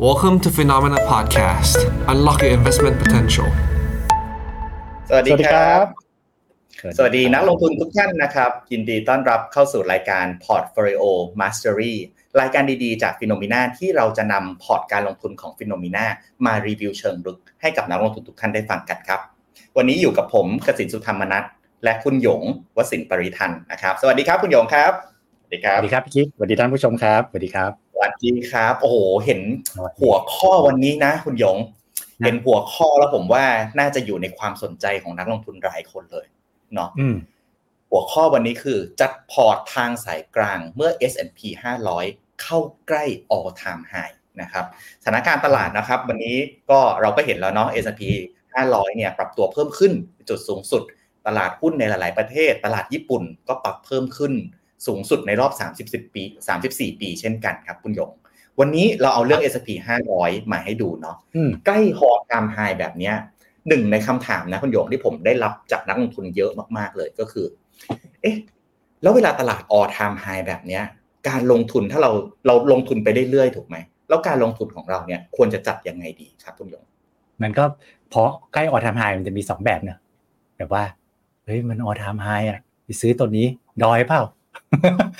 Welcome to FINNOMENA Podcast. Unlock your investment potential. สวัสดีครับสวัสดีครับสวัสดีนักลงทุนทุกท่านนะครับ ยินดีต้อนรับเข้าสู่รายการ Portfolio Mastery รายการดีๆ จาก FINNOMENA ที่เราจะนำพอร์ตการลงทุนของ FINNOMENA มารีวิวเชิงลึกให้กับนักลงทุนทุกท่านได้ฟังกันครับ วันนี้อยู่กับผมกสินสุธรรมนัทและคุณหยงวสินทร์ปริทันนะครับ สวัสดีครับคุณหยงครับ สวัสดีคสรับวัสดีครับพี่กิ๊กสวัสดีท่านผู้ชมครับ สวัสดีครับส วัสดีครับ โอ้โห เห็นสวัสดีหัวข้อวันนี้นะ คุณหยงนะเห็นหัวข้อแล้วผมว่าน่าจะอยู่ในความสนใจของนักลงทุนหลายคนเลยเนาะอืมหัวข้อวันนี้คือจัดพอร์ตทางสายกลางเมื่อ S&P 500 เข้าใกล้ all time high นะครับสถานการณ์ตลาดนะครับ วันนี้ก็เราก็เห็นแล้วเนาะ S&P 500 เนี่ยปรับตัวเพิ่มขึ้นจุดสูงสุด ตลาดหุ้นในหลาย ๆ ประเทศ ตลาดญี่ปุ่นก็ปรับเพิ่มขึ้น สูงสุดในรอบ 30ปี 34 ปีเช่นกันครับคุณหยง วันนี้เราเอาเรื่อง S&P 500 มาให้ดูเนาะอืมใกล้ฮอตามไฮแบบเนี้ยหนึ่งในคำถามนะคุณโยงที่ผมได้รับจากนักลงทุนเยอะมากๆเลยก็คือ เอ๊ะ แล้วเวลาตลาดออทามไฮแบบเนี้ย การลงทุนถ้าเราเราลงทุนไปเรื่อยๆถูกไหม แล้วการลงทุนของเราเนี่ยควรจะจัดยังไงดีครับคุณโยง มันก็เพราะใกล้ all time high มันจะมีสองแบบเนอะแบบว่าเฮ้ยมัน all time high อะไปซื้อตัวนี้ดอยเปล่า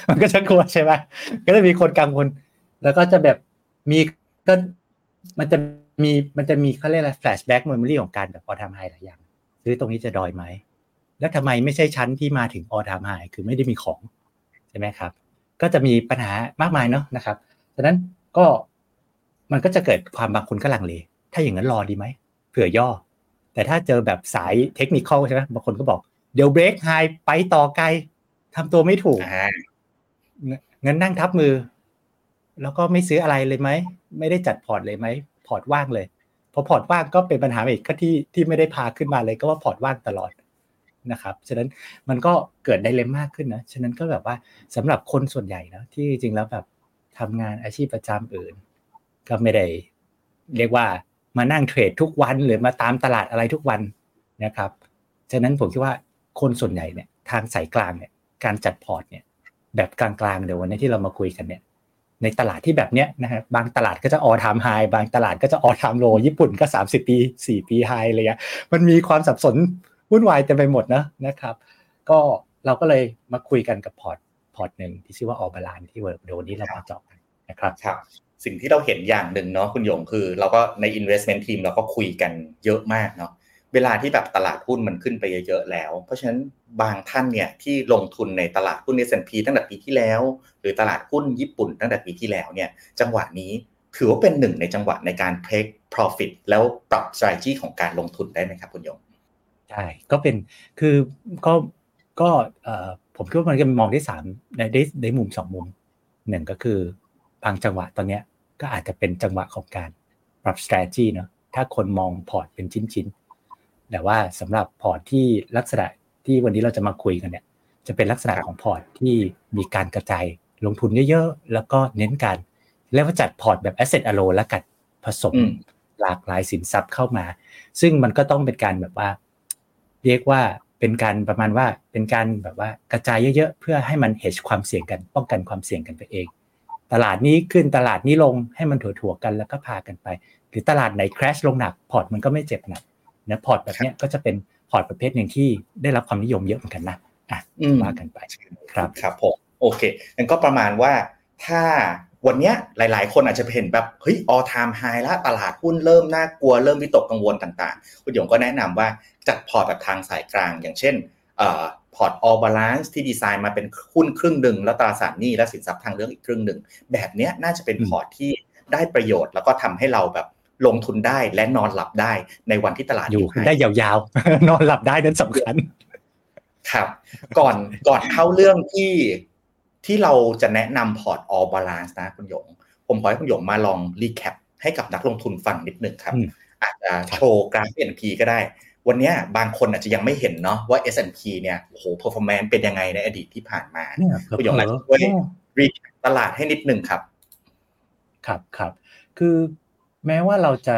มันก็จะกลัวใช่ไหมก็จะมีคนกังวลแล้วก็จะแบบมีก็มันจะมีมันจะมีเขาเรียกอะไร flashback memory ของการแบบ all time high หลายอย่างซื้อตรงนี้จะดอยไหม แล้วทำไมไม่ใช่ชั้นที่มาถึง all time high คือไม่ได้มีของ ใช่ไหมครับ ก็จะมีปัญหามากมายเนาะนะครับฉะนั้นก็มันก็จะเกิดความบางคนก็ลังเล ถ้าอย่างนั้นรอดีไหมเผื่อย่อ แต่ถ้าเจอแบบสายเทคนิคใช่ไหมบางคนก็บอกเดี๋ยว break high ไปต่อไกล ทำตัวไม่ถูกอ่าเงินนั่งทับมือ แล้วก็ไม่ซื้ออะไรเลยไหม ไม่ได้จัดพอร์ตเลยไหม พอร์ตว่างเลยพอพอร์ตว่างก็เป็นปัญหาอีกก็ที่ที่ไม่ได้พาขึ้นมาเลยก็ว่าพอร์ตว่างตลอดนะครับ ฉะนั้นมันก็เกิด dilemma ขึ้นนะ ฉะนั้นก็แบบว่าสำหรับคนส่วนใหญ่นะที่จริงๆแล้วแบบทำงานอาชีพประจำอื่น ก็ไม่ได้เรียกว่ามานั่งเทรดทุกวันหรือมาตามตลาดอะไรทุกวันนะครับ ฉะนั้นผมคิดว่าคนส่วนใหญ่เนี่ยทางสายกลางเนี่ย การจัดพอร์ตเนี่ยแบบกลางๆเดี๋ยววันนี้ที่เรามาคุยกันเนี่ยในตลาดที่แบบเนี้ยนะฮะบางตลาดก็จะออทามไฮบางตลาดก็จะออทามโลญี่ปุ่นก็ 30 ปี 4 ปีไฮอะไรเงี้ยมันมีความสับสนวุ่นวายเต็มไปหมดนะนะครับก็เราก็เลยมาคุยกันกับพอร์ตพอร์ตหนึ่งที่ชื่อว่า All Balance ที่เดี๋ยววันนี้เรามาเจาะกันนะครับครับ สิ่งที่เราเห็นอย่างหนึ่งเนาะคุณหยงคือ เราก็ใน investment team เราก็คุยกันเยอะมากเนาะ เวลาที่แบบตลาดหุ้นมันขึ้นไปเยอะๆแล้ว เพราะฉะนั้นบางท่านเนี่ยที่ลงทุนในตลาดหุ้น S&P ตั้งแต่ปีที่แล้ว หรือตลาดหุ้นญี่ปุ่นตั้งแต่ปีที่แล้วเนี่ยจังหวะนี้ถือว่าเป็นหนึ่งในจังหวะในการ take profit แล้วปรับ strategy ของการลงทุนได้ไหมครับคุณยงใช่ก็เป็นคือก็ก็ผมคิดว่ามันจะมองได้สามได้ได้มุมสองมุมหนึ่งก็คือบางจังหวะตอนเนี้ยก็อาจจะเป็นจังหวะของการปรับ strategy เนอะถ้าคนมองพอร์ตเป็นชิ้นๆ แต่ว่าสำหรับพอร์ตที่ลักษณะที่วันนี้เราจะมาคุยกันเนี่ยจะเป็นลักษณะของพอร์ตที่มีการกระจายลงทุนเยอะๆ แล้วก็เน้นการเรียกว่าจัดพอร์ตแบบ asset alone แล้วกันผสมอืมหลากหลายสินทรัพย์เข้ามา ซึ่งมันก็ต้องเป็นการแบบว่า เรียกว่าเป็นการประมาณว่าเป็นการแบบว่ากระจายเยอะๆ เพื่อให้มัน hedge ความเสี่ยงกันป้องกันความเสี่ยงกันไปเอง ตลาดนี้ขึ้นตลาดนี้ลงให้มันถัวๆกันแล้วก็พากันไป หรือตลาดไหน crash ลงหนักพอร์ตมันก็ไม่เจ็บหนัก นะพอร์ตแบบเนี้ยก็จะเป็นพอร์ตประเภทหนึ่งที่ได้รับความนิยมเยอะเหมือนกันนะอะอืมว่ากันไปครับครับผมโอเคงั้นก็ประมาณว่าถ้าวันเนี้ยหลาย ๆ คนอาจจะเห็นแบบเฮ้ย all time high แล้วตลาดหุ้นเริ่มน่ากลัวเริ่มวิตกกังวลต่างๆ คุณหยงก็แนะนำว่าจัดพอร์ตแบบทางสายกลาง อย่างเช่นเอ่อพอร์ต All Balance ที่ดีไซน์มาเป็นหุ้นครึ่งหนึ่งแล้วตราสารหนี้และสินทรัพย์ทางเลือกอีกครึ่งหนึ่งแบบเนี้ยน่าจะเป็นอืมพอร์ตที่ได้ประโยชน์แล้วก็ทำให้เราแบบ ลงทุนได้และนอนหลับได้ในวันที่ตลาดอยู่ high ได้ยาวๆ นอนหลับได้นั้นสำคัญ ครับ ก่อนก่อนเข้าเรื่องที่ที่เราจะแนะนำพอร์ต All Balance นะคุณหยง ผมขอให้คุณหยงมาลอง recap ให้กับนักลงทุนฟังนิดนึงครับอืมอาจจะโชว์กราฟ S&P ก็ได้ วันเนี้ยบางคนอาจจะยังไม่เห็นเนาะว่า S&P เนี่ยโอ้โห performance เป็นยังไงในอดีตที่ผ่านมาเนี่ยคุณหยงอาจจะช่วย recap ตลาดให้นิดนึงครับ ครับครับคือ แม้ว่าเราจะ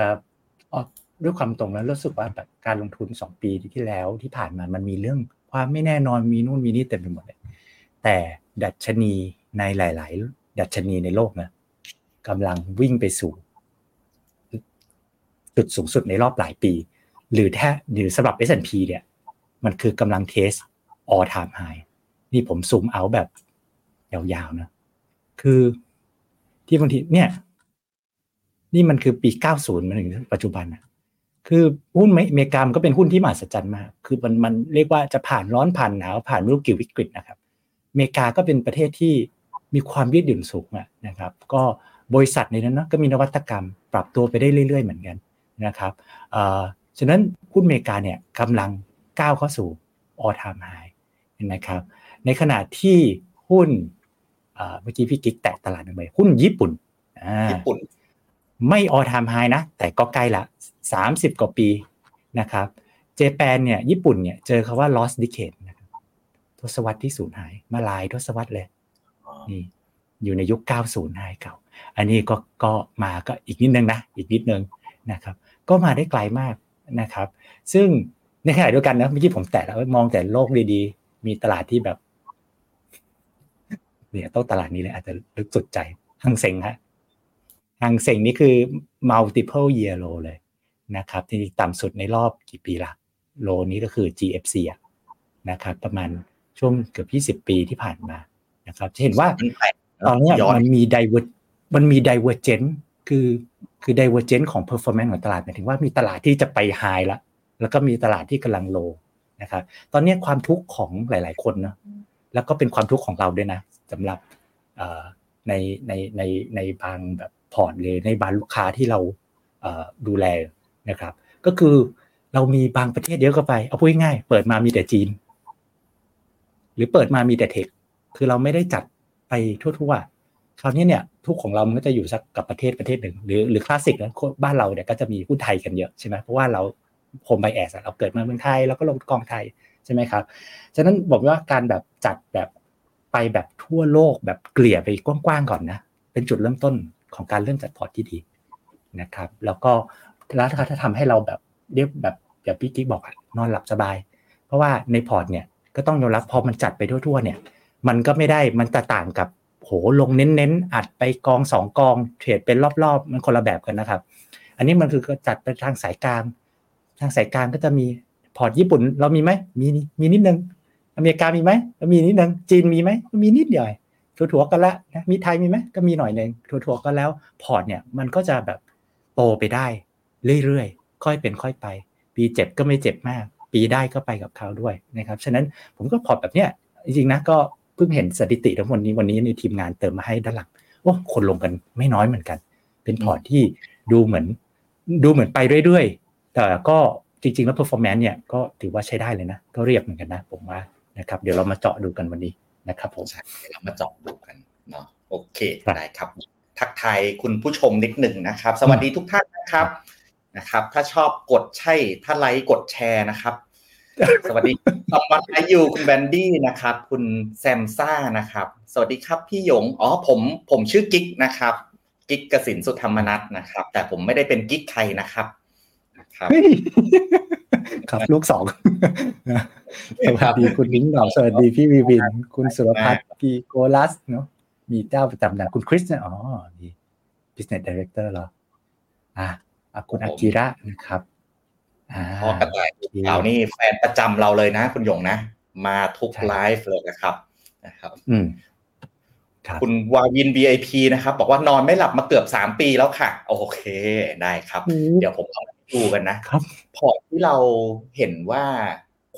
ด้วยความตรงแล้วรู้สึกว่าแบบการลงทุนสองปีที่แล้วที่ผ่านมามันมีเรื่องความไม่แน่นอนมีนู่นมีนี่เต็มไปหมดเลยแต่ดัชนีในหลาย ๆ ดัชนีในโลกนะกำลังวิ่งไปสู่จุดสูงสุดในรอบหลายปี หรือแท้หรือสำหรับ S&P เนี่ย มันคือกำลังเทส all time high นี่ผมซูมเอาแบบยาว ๆ นะ คือที่บางทีเนี่ย นี่มันคือปี 90 มาถึงปัจจุบันนะคือหุ้นอเมริกามันก็เป็นหุ้นที่มหัศจรรย์มาก คือมันมันเรียกว่าจะผ่านร้อนผ่านหนาวผ่านรู้กี่วิกฤตนะครับ อเมริกาก็เป็นประเทศที่มีความยืดหยุ่นสูงนะครับ ก็บริษัทในนั้นนะก็มีนวัตกรรมปรับตัวไปได้เรื่อย ๆ เหมือนกันนะครับฉะนั้นหุ้นอเมริกาเนี่ยกำลังก้าวเข้าสู่ all time high นะครับ ในขณะที่หุ้นเมื่อกี้พี่กิ๊กแตะตลาดหนึ่งไปหุ้นญี่ปุ่นญี่ปุ่น ไม่ all time high นะ แต่ก็ใกล้ละ 30 กว่าปีนะครับเจแปนเนี่ยญี่ปุ่นเนี่ยเจอคาว่า lost decade นะครับทศวรรษที่สูญหาย มาลายทศวรรษเลยนี่อยู่ในยุค 90หายเก่า อันนี้ก็ก็มาก็อีกนิดนึงนะ อีกนิดนึงนะครับ ก็มาได้ไกลมากนะครับ ซึ่งในขณะเดียวกันนะเมื่อกี้ผมแตะแล้วมองแต่โลกดีๆ มีตลาดที่แบบเนี่ยต้องตลาดนี้เลยอาจจะลึกสุดใจฮังเซ็งฮะ ฮังเซ็งนี่คือ multiple year low เลยนะครับที่ต่ำสุดในรอบกี่ปีละ low นี้ก็คือ GFC นะครับประมาณช่วงเกือบ 20 ปีที่ผ่านมานะครับจะเห็นว่าตอนนี้มันมี diver มันมี divergenceคือคือ divergence ของ performance ของตลาดหมายถึงว่ามีตลาดที่จะไป high ละแล้วก็มีตลาดที่กำลัง low นะครับตอนนี้ความทุกข์ของหลาย ๆ คนเนาะแล้วก็เป็นความทุกข์ของเราด้วยนะสำหรับในในในในบางแบบ พอร์ตเลยในบางลูกค้าที่เราดูแลนะครับ ก็คือเรามีบางประเทศเยอะก็ไป เอาพูดง่ายเปิดมามีแต่จีน หรือเปิดมามีแต่ techคือเราไม่ได้จัดไปทั่วๆคราวนี้เนี่ยทุกข์ของเรามันก็จะอยู่สักกับประเทศประเทศหนึ่งหรือหรือคลาสสิกนะบ้านเราเนี่ยก็จะมีหุ้นไทยกันเยอะใช่ไหมเพราะว่าเรา home bias เราเกิดมาเมืองไทยแล้วก็ลงกองไทยใช่ไหมครับฉะนั้นบอกว่าการแบบจัดแบบไปแบบทั่วโลกแบบเกลี่ยไปกว้างๆก่อนนะเป็นจุดเริ่มต้น ของการเริ่มจัดพอร์ตที่ดีนะครับ แล้วก็แล้วถ้าทำให้เราแบบเรียกแบบแบบพี่กิ๊กบอกนอนหลับสบาย เพราะว่าในพอร์ตเนี่ยก็ต้องยอมรับพอมันจัดไปทั่วๆเนี่ยมันก็ไม่ได้มันจะต่างกับโหลงเน้นๆ อัดไปกองสองกองเทรดเป็นรอบๆ มันคนละแบบกันนะครับ อันนี้มันคือจัดไปทางสายกลาง ทางสายกลางก็จะมีพอร์ตญี่ปุ่นเรามีไหมมีมีนิดนึงอเมริกามีไหมมีนิดนึงจีนมีไหมมีนิดเดียว ถัวๆกันละนะมีไทยมีไหมก็มีหน่อยหนึ่งถัวๆกันแล้ว พอร์ตเนี่ยมันก็จะแบบโตไปได้เรื่อยๆ ค่อยเป็นค่อยไป ปีเจ็บก็ไม่เจ็บมาก ปีได้ก็ไปกับเขาด้วยนะครับฉะนั้นผมก็พอร์ตแบบเนี้ยจริงๆนะก็เพิ่งเห็นสถิติทั้งหมดนี้วันนี้ในทีมงานเติมมาให้ด้านหลังโอ้คนลงกันไม่น้อยเหมือนกัน เป็นพอร์ตที่ดูเหมือน ดูเหมือนไปเรื่อยๆ แต่ก็จริงๆแล้ว performance เนี่ยก็ถือว่าใช้ได้เลยนะ ก็เรียบเหมือนกันนะผมว่านะครับเดี๋ยวเรามาเจาะดูกันวันนี้ นะครับผมเรามาเจาะดูกันเนาะโอเคได้ครับ ทักทายคุณผู้ชมนิดหนึ่งนะครับ สวัสดีทุกท่านนะครับนะครับ ถ้าชอบกดใช่ถ้าไลค์กดแชร์นะครับ สวัสดีขอบคุณไอยูคุณแบนดี้นะครับ คุณแซมซ่านะครับ สวัสดีครับพี่หยงอ๋อผมผมชื่อกิ๊กนะครับ กิ๊กกสินสุธรรมนัทนะครับ แต่ผมไม่ได้เป็นกิ๊กใครนะครับครับ ครับลูกสองสวัสดีคุณนิ้งหน่อสวัสดีพี่วีวิน คุณสุรพัฒน์พี่โกลัสเนาะมีเจ้าประจำนะคุณคริสเนี่ยอ๋อดี business director เหรออะคุณอากิระนะครับพอกระต่ายเรานี่แฟนประจำเราเลยนะ คุณหยงนะ มาทุกไลฟ์เลยนะครับนะครับ อืมคุณวาวิน VIP นะครับ บอกว่านอนไม่หลับมาเกือบสามปีแล้วค่ะ โอเคได้ครับ เดี๋ยวผมเอา ดูกันนะครับพอร์ตที่เราเห็นว่า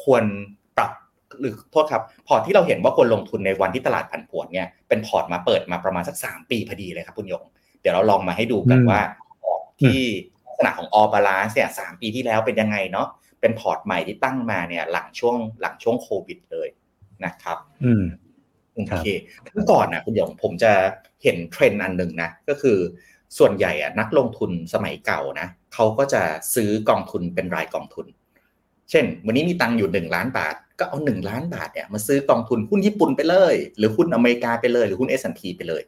ควรปรับหรือโทษครับ พอร์ตที่เราเห็นว่าควรลงทุนในวันที่ตลาดผันผวนเนี่ยเป็นพอร์ตมาเปิดมาประมาณสักสามปีพอดีเลยครับคุณยง เดี๋ยวเราลองมาให้ดูกันว่าพอร์ตที่ลักษณะของ All Balance เนี่ยสามปีที่แล้วเป็นยังไงเนาะเป็นพอร์ตใหม่ที่ตั้งมาเนี่ย หลังช่วงหลังช่วงโควิดเลยนะครับ อืมโอเคเมื่อก่อนนะคุณหยงผมจะเห็นเทรนด์อันหนึ่งนะ ก็คือส่วนใหญ่อะนักลงทุนสมัยเก่านะ เขาก็จะซื้อกองทุนเป็นรายกองทุน เช่น วันนี้มีตังอยู่หนึ่งล้านบาท ก็เอาหนึ่งล้านบาทเนี่ยมาซื้อกองทุนหุ้นญี่ปุ่นไปเลย หรือหุ้นอเมริกาไปเลย หรือหุ้น S&P ไปเลย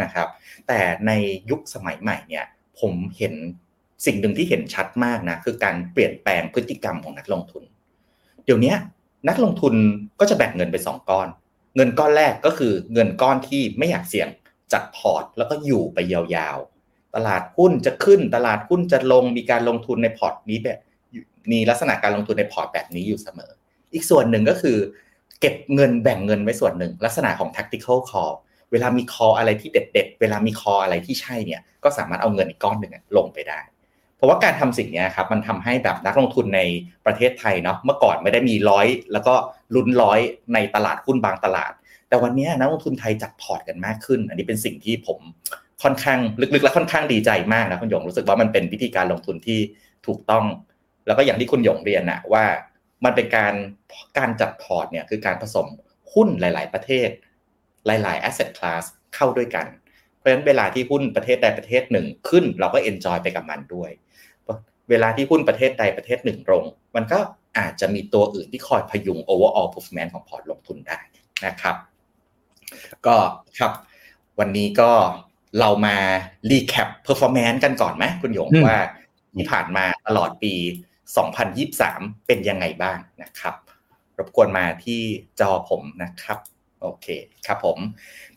นะครับ แต่ในยุคสมัยใหม่เนี่ย ผมเห็นสิ่งหนึ่งที่เห็นชัดมากนะคือการเปลี่ยนแปลงพฤติกรรมของนักลงทุน เดี๋ยวนี้นักลงทุนก็จะแบ่งเงินเป็นสองก้อน เงินก้อนแรกก็คือเงินก้อนที่ไม่อยากเสี่ยงจัดพอร์ต แล้วก็อยู่ไปยาวๆ ตลาดหุ้นจะขึ้นตลาดหุ้นจะลงมีการลงทุนในพอร์ตนี้แบบมีลักษณะการลงทุนในพอร์ตแบบนี้อยู่เสมอ อีกส่วนหนึ่งก็คือ เก็บเงินแบ่งเงินไว้ส่วนหนึ่ง ลักษณะของ tactical call เวลามี call อะไรที่เด็ด ๆ เวลามี call อะไรที่ใช่เนี่ยก็สามารถเอาเงินอีกก้อนหนึ่งลงไปได้ เพราะว่าการทำสิ่งนี้ครับมันทำให้แบบนักลงทุนในประเทศไทยเนาะเมื่อก่อนไม่ได้มีร้อยแล้วก็ลุ้นร้อยในตลาดหุ้นบางตลาด แต่วันนี้นักลงทุนไทยจัดพอร์ตกันมากขึ้น อันนี้เป็นสิ่งที่ผม ค่อนข้างลึกๆ และค่อนข้างดีใจมากนะคุณหยงรู้สึกว่ามันเป็นวิธีการลงทุนที่ถูกต้อง แล้วก็อย่างที่คุณหยงเรียนนะว่ามันเป็นการการจัดพอร์ตเนี่ยคือการผสมหุ้นหลาย ๆ ประเทศ หลาย ๆ asset class เข้าด้วยกัน เพราะฉะนั้นเวลาที่หุ้นประเทศใดประเทศหนึ่งขึ้น เราก็ enjoy ไปกับมันด้วย เวลาที่หุ้นประเทศใดประเทศหนึ่งลง มันก็อาจจะมีตัวอื่นที่คอยพยุง overall performance ของพอร์ตลงทุนได้นะครับ ก็ครับ วันนี้ก็ เรามา recap performance กันก่อนไหมคุณหยงว่าที่ผ่านมาตลอดปี 2023 เป็นยังไงบ้างนะครับ รบกวนมาที่จอผมนะครับโอเคครับผม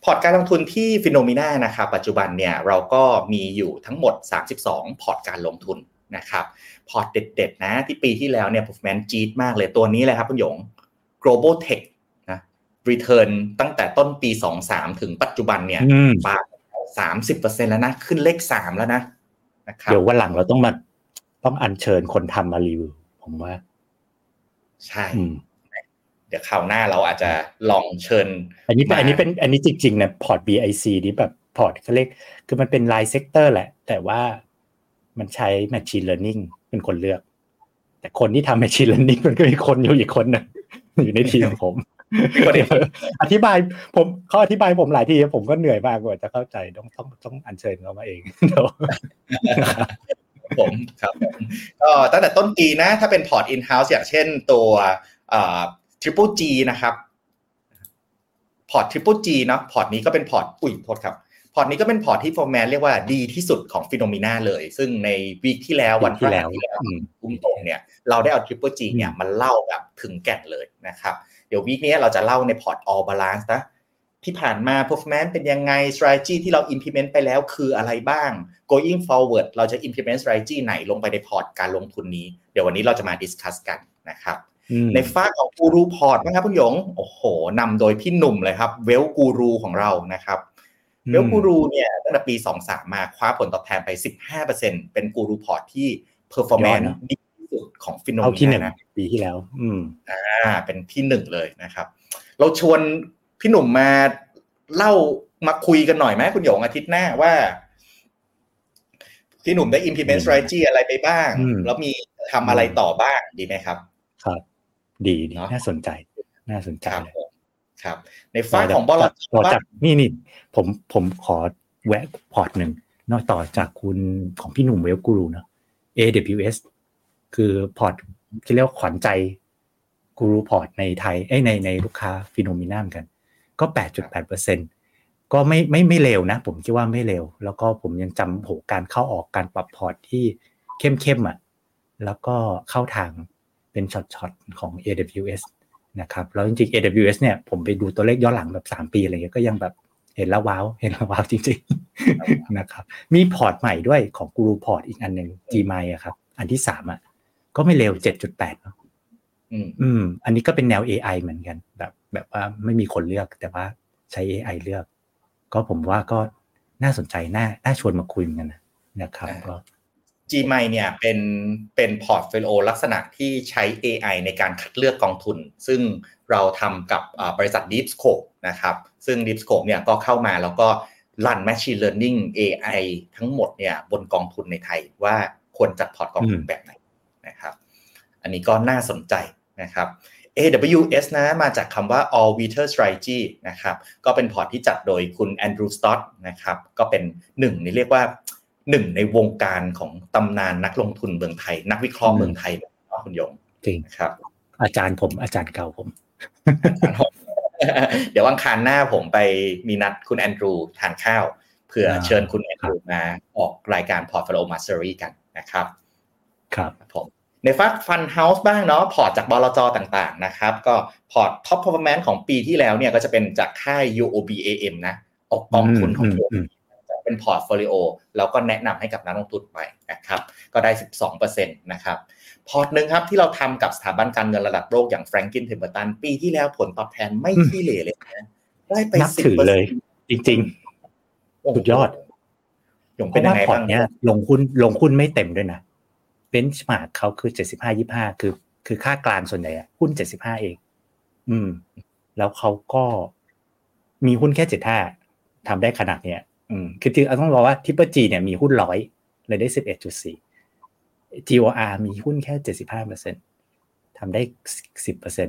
พอร์ตการลงทุนที่ Finnomena นะครับปัจจุบันเนี่ยเราก็มีอยู่ทั้งหมด 32 พอร์ตการลงทุนนะครับพอร์ตเด็ดๆนะที่ปีที่แล้วเนี่ย performance จี๊ดมากเลยตัวนี้เลยครับคุณหยง global tech นะ return ตั้งแต่ต้นปี 23 ถึงปัจจุบันเนี่ยปา สามสิบเปอร์เซ็นแล้วนะ ขึ้นเลขสามแล้วนะนะครับเดี๋ยววันหลังเราต้องมาต้องอัญเชิญคนทำมารีวิวผมว่า ใช่เดี๋ยวคราวหน้าเราอาจจะลองเชิญ อันนี้อันนี้เป็นอันนี้จริงๆนะพอร์ต BIC นี่แบบพอร์ตเขาเรียกคือมันเป็นราย sector แหละ แต่ว่ามันใช้ Machine Learning เป็นคนเลือก แต่คนที่ทำ Machine Learning มันก็มีคนอยู่อีกคนนึงอยู่ในทีมผม อธิบายผมเขาอธิบายผมหลายทีผมก็เหนื่อยมากกว่าจะเข้าใจต้องต้องต้องอัญเชิญเขามาเองผมครับก็ตั้งแต่ต้นปีนะ ถ้าเป็นพอร์ต in-house อย่างเช่นตัว Triple G นะครับพอร์ต Triple G เนาะพอร์ตนี้ก็เป็นพอร์ตอุ้ยโทษครับพอร์ตนี้ก็เป็นพอร์ตที่ perform เรียกว่าดีที่สุดของ Finnomena เลย ซึ่งใน week ที่แล้ววันที่แล้วอุ้มตรงเนี่ย เราได้เอา Triple G เนี่ยมันเล่าแบบถึงแก่นเลยนะครับ เดี๋ยว week นี้เราจะเล่าในพอร์ต all balance นะที่ผ่านมา performance เป็นยังไง strategy ที่เรา implement ไปแล้วคืออะไรบ้าง going forward เราจะ implement strategy ไหนลงไปในพอร์ตการลงทุนนี้ เดี๋ยววันนี้เราจะมา discuss กันนะครับ ในฝั่งของกูรูพอร์ตนะครับคุณหยง โอ้โหนำโดยพี่หนุ่มเลยครับ Wealth Guru ของเรานะครับ Wealth Guru เนี่ยตั้งแต่ปี 23 มาคว้าผลตอบแทนไป 15%เป็นกูรูพอร์ตที่ performance ดี ที่สุดของ Finnomena นะปีที่แล้ว อืมอ่า เป็นที่หนึ่งเลยนะครับ เราชวนพี่หนุ่มมาเล่ามาคุยกันหน่อยไหมคุณหยงอาทิตย์หน้าว่าพี่หนุ่มได้ implement strategy อะไรไปบ้าง แล้วมีทำอะไรต่อบ้างดีไหมครับ ครับ ดีดีน่าสนใจ น่าสนใจเลยครับ ในฝั่งของบลจจากนี่นี่ผมผมขอแวะพอร์ตหนึ่งนอกต่อจากคุณของพี่หนุ่ม Wealth Guru เนาะ AWS คือพอร์ตที่เรียกว่าขวัญใจกูรูพอร์ตในไทยเอ้ในในลูกค้า Finnomena กัน ก็ 8.8%ก็ไม่ไม่ไม่เร็วนะ ผมคิดว่าไม่เร็ว แล้วก็ผมยังจำโหการเข้าออกการปรับพอร์ตที่เข้มเข้มอะแล้วก็เข้าทางเป็นช็อตๆของ AWS นะครับแล้วจริงๆ AWS เนี่ยผมไปดูตัวเลขย้อนหลังแบบ 3 ปีอะไรเงี้ยก็ยังแบบเห็นแล้วว้าวเห็นแล้วว้าวจริงๆนะครับมีพอร์ตใหม่ด้วยของกูรูพอร์ตอีกอันหนึ่ง Gmi อะครับ อันที่สามอะ ก็ไม่เลว7.8เนาะอืม อันนี้ก็เป็นแนว AI เหมือนกัน แบบ แบบว่าไม่มีคนเลือก แต่ว่าใช้ AI เลือก ก็ผมว่าก็น่าสนใจน่าน่าชวนมาคุยกันนะนะครับก็ Gmi เนี่ยเป็นเป็น portfolio ลักษณะที่ใช้ AI ในการคัดเลือกกองทุน ซึ่งเราทำกับบริษัท Deepscope นะครับ ซึ่ง Deepscope เนี่ยก็เข้ามาแล้วก็ run Machine Learning AI ทั้งหมดเนี่ยบนกองทุนในไทยว่าควรจัดพอร์ตกองทุนแบบไหนนะครับ อันนี้ก็น่าสนใจนะครับ AWS นะมาจากคำว่า All Weather Strategy นะครับก็เป็นพอร์ตที่จัดโดยคุณแอนดรูว์สต็อตนะครับก็เป็นหนึ่งนี่เรียกว่าหนึ่งในวงการของตำนานนักลงทุนเมืองไทย นักวิเคราะห์เมืองไทยเนาะคุณหยงจริงครับ อาจารย์ผมอาจารย์เก่าผม เดี๋ยววันอังคารหน้าผมไปมีนัดคุณแอนดรูทานข้าวเพื่อเชิญคุณแอนดรูมาออกรายการ Portfolio Mastery กันนะครับ ครับผม ในฝั่ง fund house บ้างเนาะพอร์ตจากบลจต่างๆนะครับก็พอร์ต top performance ของปีที่แล้วเนี่ยก็จะเป็นจากค่าย UOB AM นะออกกองทุนของผมไปเป็น portfolio เราก็แนะนำให้กับนักลงทุนไปนะครับก็ได้ 12%นะครับพอร์ตหนึ่งครับที่เราทำกับสถาบันการเงินระดับโลกอย่าง Franklin Templeton ปีที่แล้วผลตอบแทนไม่ขี้เหร่เลยนะได้ไปนับถือเลยจริงๆสุดยอดยงเพเป็นราะยังว่าไงพอร์บ้าตงเนี้ยลงหุ้นลงหุ้นไม่เต็มด้วยนะ เบนช์มาร์กเขาคือเจ็ดสิบห้ายี่ห้าคือ คือค่ากลางส่วนใหญ่หุ้นเจ็ดสิบห้าเอง อืม แล้วเขาก็มีหุ้นแค่เจ็ดห้าทำได้ขนาดเนี้ย อืม คือจริงต้องบอกว่าทิปเปอร์จีเนี่ยมีหุ้นร้อยเลยได้สิบเอ็ดจุดสี่ TOR มีหุ้นแค่เจ็ดสิบห้าเปอร์เซ็นทำได้สิบเปอร์เซ็น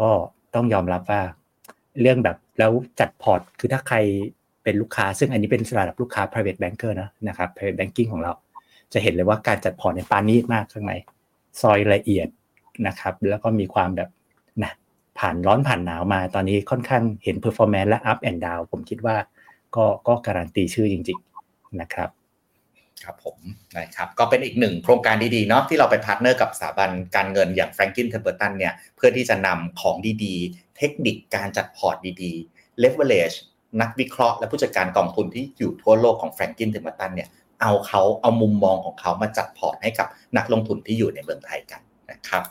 ก็ต้องยอมรับว่า เรื่องแบบแล้วจัดพอร์ต คือถ้าใครเป็นลูกค้า ซึ่งอันนี้เป็นระดับลูกค้า private banker นะนะครับ private banking ของเรา จะเห็นเลยว่าการจัดพอร์ตเนี่ยประณีตมากข้างในซอยละเอียดนะครับ แล้วก็มีความแบบนะผ่านร้อนผ่านหนาวมาตอนนี้ค่อนข้างเห็น performance และ up and down ผมคิดว่าก็ก็การันตีชื่อจริง ๆนะครับครับผมนะครับก็เป็นอีกหนึ่งโครงการดีๆเนาะที่เราไปพาร์ทเนอร์กับสถาบันการเงินอย่าง Franklin Templeton เนี่ยเพื่อที่จะนำของดีๆ เทคนิคการจัดพอร์ตดีๆ leverage นักวิเคราะห์และผู้จัดการกองทุนที่อยู่ทั่วโลกของ Franklin Templeton เนี่ย เอาเขาเอามุมมองของเขามาจัดพอร์ตให้กับนักลงทุนที่อยู่ในเมืองไทยกันนะครับ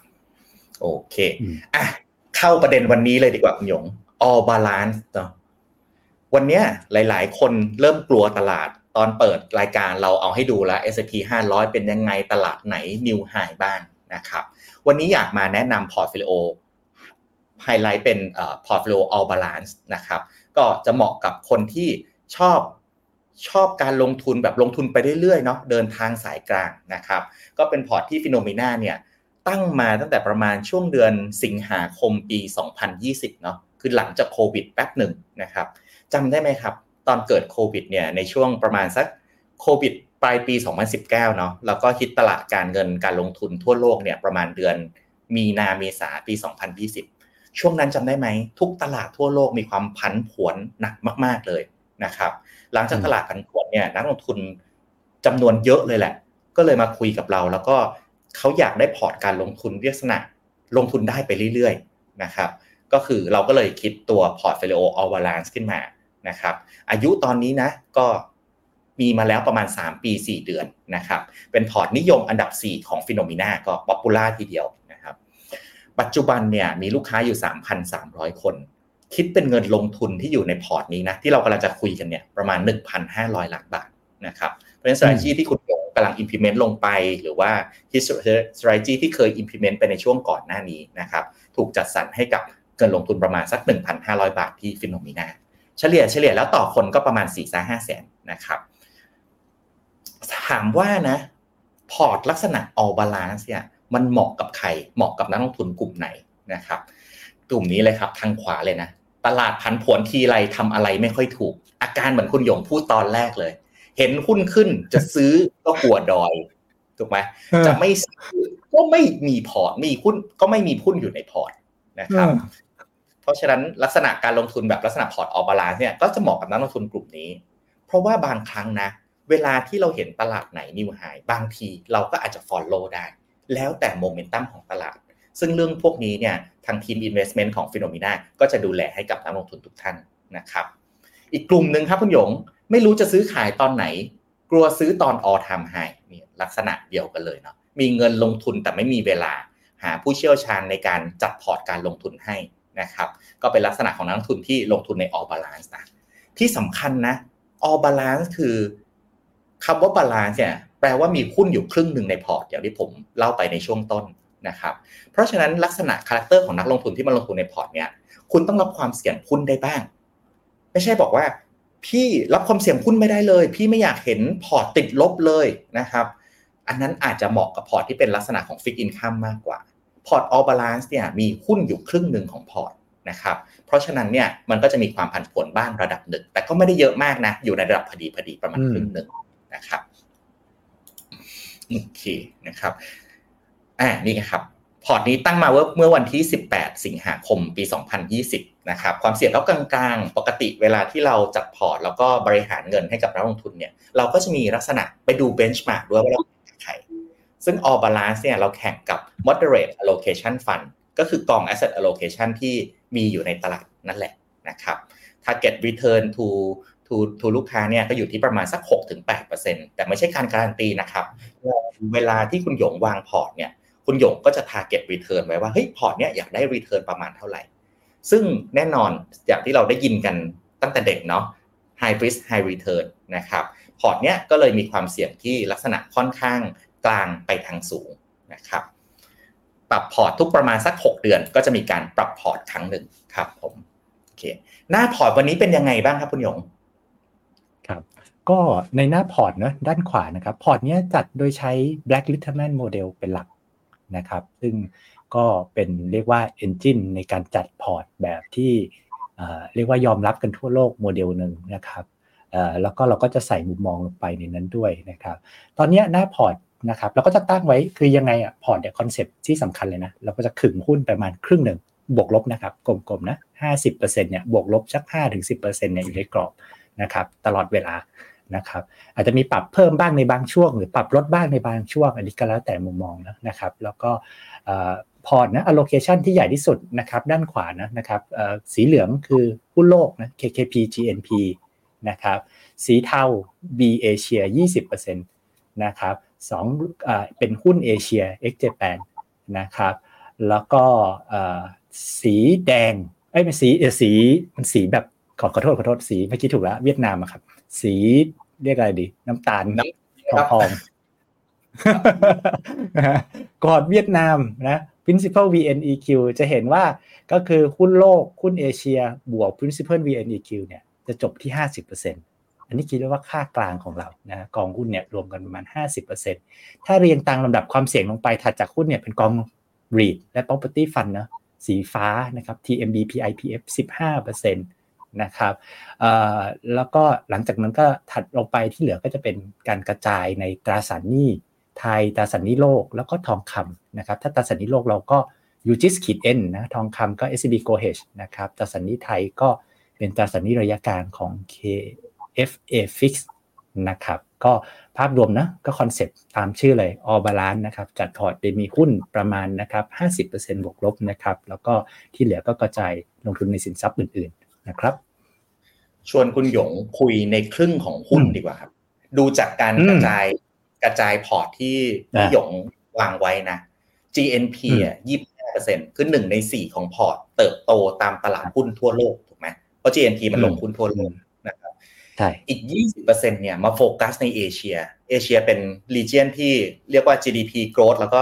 โอเคอืมอะเข้าประเด็นวันนี้เลยดีกว่าคุณหยง all balance เนาะวันเนี้ยหลาย ๆ คนเริ่มกลัวตลาดตอนเปิดรายการเราเอาให้ดูแล้ว S&P 500 เป็นยังไงตลาดไหน new high บ้างนะครับ วันนี้อยากมาแนะนำ portfolio highlight เป็นพอร์ตโฟลิโอ all balance นะครับ ก็จะเหมาะกับคนที่ชอบ ชอบการลงทุนแบบลงทุนไปเรื่อยๆเนาะเดินทางสายกลางนะครับก็เป็นพอร์ตที่ Finnomena เนี่ยตั้งมาตั้งแต่ประมาณช่วงเดือนสิงหาคมปี 2020เนาะคือหลังจากโควิดแป๊บหนึ่งนะครับจำได้ไหมครับ ตอนเกิดโควิดเนี่ยในช่วงประมาณสักโควิดปลายปี 2019เนาะแล้วก็ฮิตตลาดการเงินการลงทุนทั่วโลกเนี่ยประมาณเดือนมีนาเมษาปี 2020 ช่วงนั้นจำได้ไหม ทุกตลาดทั่วโลกมีความผันผวนหนักมาก ๆเลยนะครับ หลังจากตลาดผันผวนเนี่ยนักลงทุนจำนวนเยอะเลยแหละ ก็เลยมาคุยกับเรา แล้วก็เขาอยากได้พอร์ตการลงทุนลักษณะลงทุนได้ไปเรื่อยๆนะครับ ก็คือเราก็เลยคิดตัว Portfolio All Balance ขึ้นมานะครับ อายุตอนนี้นะก็มีมาแล้วประมาณ 3 ปี 4 เดือนนะครับ เป็นพอร์ตนิยมอันดับ 4 ของ Finnomena ก็ popular ทีเดียวนะครับ ปัจจุบันเนี่ยมีลูกค้าอยู่ 3,300 คน คิดเป็นเงินลงทุนที่อยู่ในพอร์ตนี้นะที่เรากำลังจะคุยกันเนี่ยประมาณ 1,500 ล้านบาทนะครับเพราะฉะนั้น strategy ที่คุณยงกำลัง implement ลงไป หรือว่า strategy ที่เคย implement ไปในช่วงก่อนหน้านี้นะครับถูกจัดสรรให้กับเงินลงทุนประมาณสัก 1,500 บาทที่ Finnomena เฉลี่ยเฉลี่ยแล้วต่อคนก็ประมาณ4ี่ห้าแสนนะครับถามว่านะพอร์ตลักษณะ all balance เนี่ยมันเหมาะกับใครเหมาะกับนักลงทุนกลุ่มไหนนะครับ กลุ่มนี้เลยครับทางขวาเลยนะ ตลาดผันผวนทีไรทำอะไรไม่ค่อยถูก อาการเหมือนคุณหยงพูดตอนแรกเลย เห็นหุ้นขึ้นจะซื้อก็กลัวดอยถูกไหมจะไม่ซื้อก็ไม่มีพอร์ตมีหุ้นก็ไม่มีหุ้นอยู่ในพอร์ตนะครับ เพราะฉะนั้นลักษณะการลงทุนแบบลักษณะพอร์ต all balance เนี่ยก็จะเหมาะกับนักลงทุนกลุ่มนี้ เพราะว่าบางครั้งนะ เวลาที่เราเห็นตลาดไหน new high บางทีเราก็อาจจะ follow ได้ แล้วแต่โมเมนตัมของตลาด ซึ่งเรื่องพวกนี้เนี่ยทางทีม investment ของ Finnomena ก็จะดูแลให้กับนักลงทุนทุกท่านนะครับ อีกกลุ่มหนึ่งครับคุณหยงไม่รู้จะซื้อขายตอนไหน กลัวซื้อตอน all time high นี่ลักษณะเดียวกันเลยเนาะมีเงินลงทุนแต่ไม่มีเวลา หาผู้เชี่ยวชาญในการจัดพอร์ตการลงทุนให้นะครับ ก็เป็นลักษณะของนักลงทุนที่ลงทุนใน all balance นะที่สำคัญนะ all balance คือคำว่า balance เนี่ยแปลว่ามีหุ้นอยู่ครึ่งหนึ่งในพอร์ตอย่างที่ผมเล่าไปในช่วงต้น นะครับ เพราะฉะนั้นลักษณะ character ของนักลงทุนที่มาลงทุนในพอร์ตเนี่ย คุณต้องรับความเสี่ยงหุ้นได้บ้าง ไม่ใช่บอกว่า พี่รับความเสี่ยงหุ้นไม่ได้เลย พี่ไม่อยากเห็นพอร์ตติดลบเลยนะครับ อันนั้นอาจจะเหมาะกับพอร์ตที่เป็นลักษณะของ fixed income มากกว่า พอร์ตออ l บาลานซ์เนี่ยมีหุ้นอยู่ครึ่งหนึ่งของพอร์ตนะครับ เพราะฉะนั้นเนี่ยมันก็จะมีความผันผวนบ้างระดับหนึ่ง แต่ก็ไม่ได้เยอะมากนะ อยู่ในระดับพอดีพอดีประมาณครึ่งหนึ่งนะครับโอเคนะครับ อ่านี่ครับพอร์ตนี้ตั้งมาเมื่อวันที่ 18 สิงหาคมปี 2020 นะครับ ความเสี่ยงก็กลางๆ ปกติเวลาที่เราจัดพอร์ต แล้วก็บริหารเงินให้กับนักลงทุนเนี่ย เราก็จะมีลักษณะไปดู benchmark ด้วยว่าเราแข่งกับใคร ซึ่ง all balance เนี่ยเราแข่งกับ moderate allocation fund ก็คือกอง asset allocation ที่มีอยู่ในตลาดนั่นแหละนะครับ target return to to to to ลูกค้าเนี่ยก็อยู่ที่ประมาณสัก 6-8%แต่ไม่ใช่การการันตีนะครับ เวลาที่คุณหยงวางพอร์ตเนี่ย คุณหยงก็จะ target return ไว้ว่าเฮ้ยพอร์ตเนี่ยอยากได้ return ประมาณเท่าไหร่ ซึ่งแน่นอนอย่างที่เราได้ยินกันตั้งแต่เด็กเนาะ high risk high return นะครับพอร์ตเนี่ยก็เลยมีความเสี่ยงที่ลักษณะค่อนข้างกลางไปทางสูงนะครับปรับพอร์ตทุกประมาณสัก 6 เดือน ก็จะมีการปรับพอร์ตครั้งหนึ่งครับผมโอเคหน้าพอร์ตวันนี้เป็นยังไงบ้างครับคุณหยงครับก็ในหน้าพอร์ตนะด้านขวานะครับพอร์ตเนี้ยจัดโดยใช้ Black Litterman Model เป็นหลัก นะครับ ซึ่งก็เป็นเรียกว่า Engine ในการจัดพอร์ตแบบที่เรียกว่ายอมรับกันทั่วโลกโมเดลหนึ่งนะครับแล้วก็เราก็จะใส่มุมมองลงไปในนั้นด้วยนะครับ ตอนนี้หน้าพอร์ตนะครับเราก็จะตั้งไว้คือยังไงอะพอร์ตเนี่ย concept ที่สำคัญเลยนะ เราก็จะขึงหุ้นประมาณครึ่งหนึ่งบวกลบนะครับกลมๆนะห้าสิบเปอร์เซ็นต์เนี่ยบวกลบสักห้าถึงสิบเปอร์เซ็นต์เนี่ยอยู่ในกรอบนะครับตลอดเวลา นะครับอาจจะมีปรับเพิ่มบ้างในบางช่วง หรือปรับลดบ้างในบางช่วง อันนี้ก็แล้วแต่มุมมองนะนะครับแล้วก็พอร์ตนะ allocation ที่ใหญ่ที่สุดนะครับด้านขวานะนะครับสีเหลืองคือหุ้นโลกนะ KKP GNP นะครับสีเทา B Asia 20%นะครับสองเป็นหุ้นเอเชีย X Japan นะครับแล้วก็สีแดงไอ้ไม่สีสีมันสีแบบขอขอโทษขอโทษสีเมื่อกี้ถูกแล้วเวียดนามครับ สี เรียกอะไรดี น้ำตาลทองทองก่อนเวียดนามนะ principal VNEQ จะเห็นว่าก็คือหุ้นโลก หุ้นเอเชีย บวก principal VNEQ เนี่ยจะจบที่ 50%อันนี้คิดว่าค่ากลางของเรานะกองหุ้นเนี่ยรวมกันประมาณ 50%ถ้าเรียงตามลำดับความเสี่ยงลงไปถัดจากหุ้นเนี่ยเป็นกอง REIT และ property fund นะสีฟ้านะครับ TMB PIPF 15% นะครับแล้วก็หลังจากนั้นก็ถัดลงไปที่เหลือก็จะเป็นการกระจายในตราสารหนี้ไทยตราสารหนี้โลกแล้วก็ทองคำนะครับ ถ้าตราสารหนี้โลกเราก็ยูจิสขีดเอ็นนะทองคำก็ SCB g o h นะครับตราสารหนี้ไทยก็เป็นตราสารหนี้ระยะกางของ KFA Fix นะครับ ก็ภาพรวมนะก็ concept ตามชื่อเลย all balance นะครับ จัดพอร์ตโดยมีหุ้นประมาณนะครับ 50%บวกลบนะครับ แล้วก็ที่เหลือก็กระจายลงทุนในสินทรัพย์อื่น นะครับ ชวนคุณหยงคุยในครึ่งของหุ้นดีกว่าครับ ดูจากการกระจายกระจายพอร์ตที่พี่หยงวางไว้นะ GNP อะยี่สิบห้าเปอร์เซ็นคือหนึ่งในสี่ของพอร์ต เติบโตตามตลาดหุ้นทั่วโลกถูกไหมเพราะ GNP มันลงหุ้นทั่วโลกนะครับใช่อีกยี่สิบเปอร์เซ็นเนี่ยมาโฟกัสในเอเชีย เอเชียเป็น region ที่เรียกว่า GDP growth แล้วก็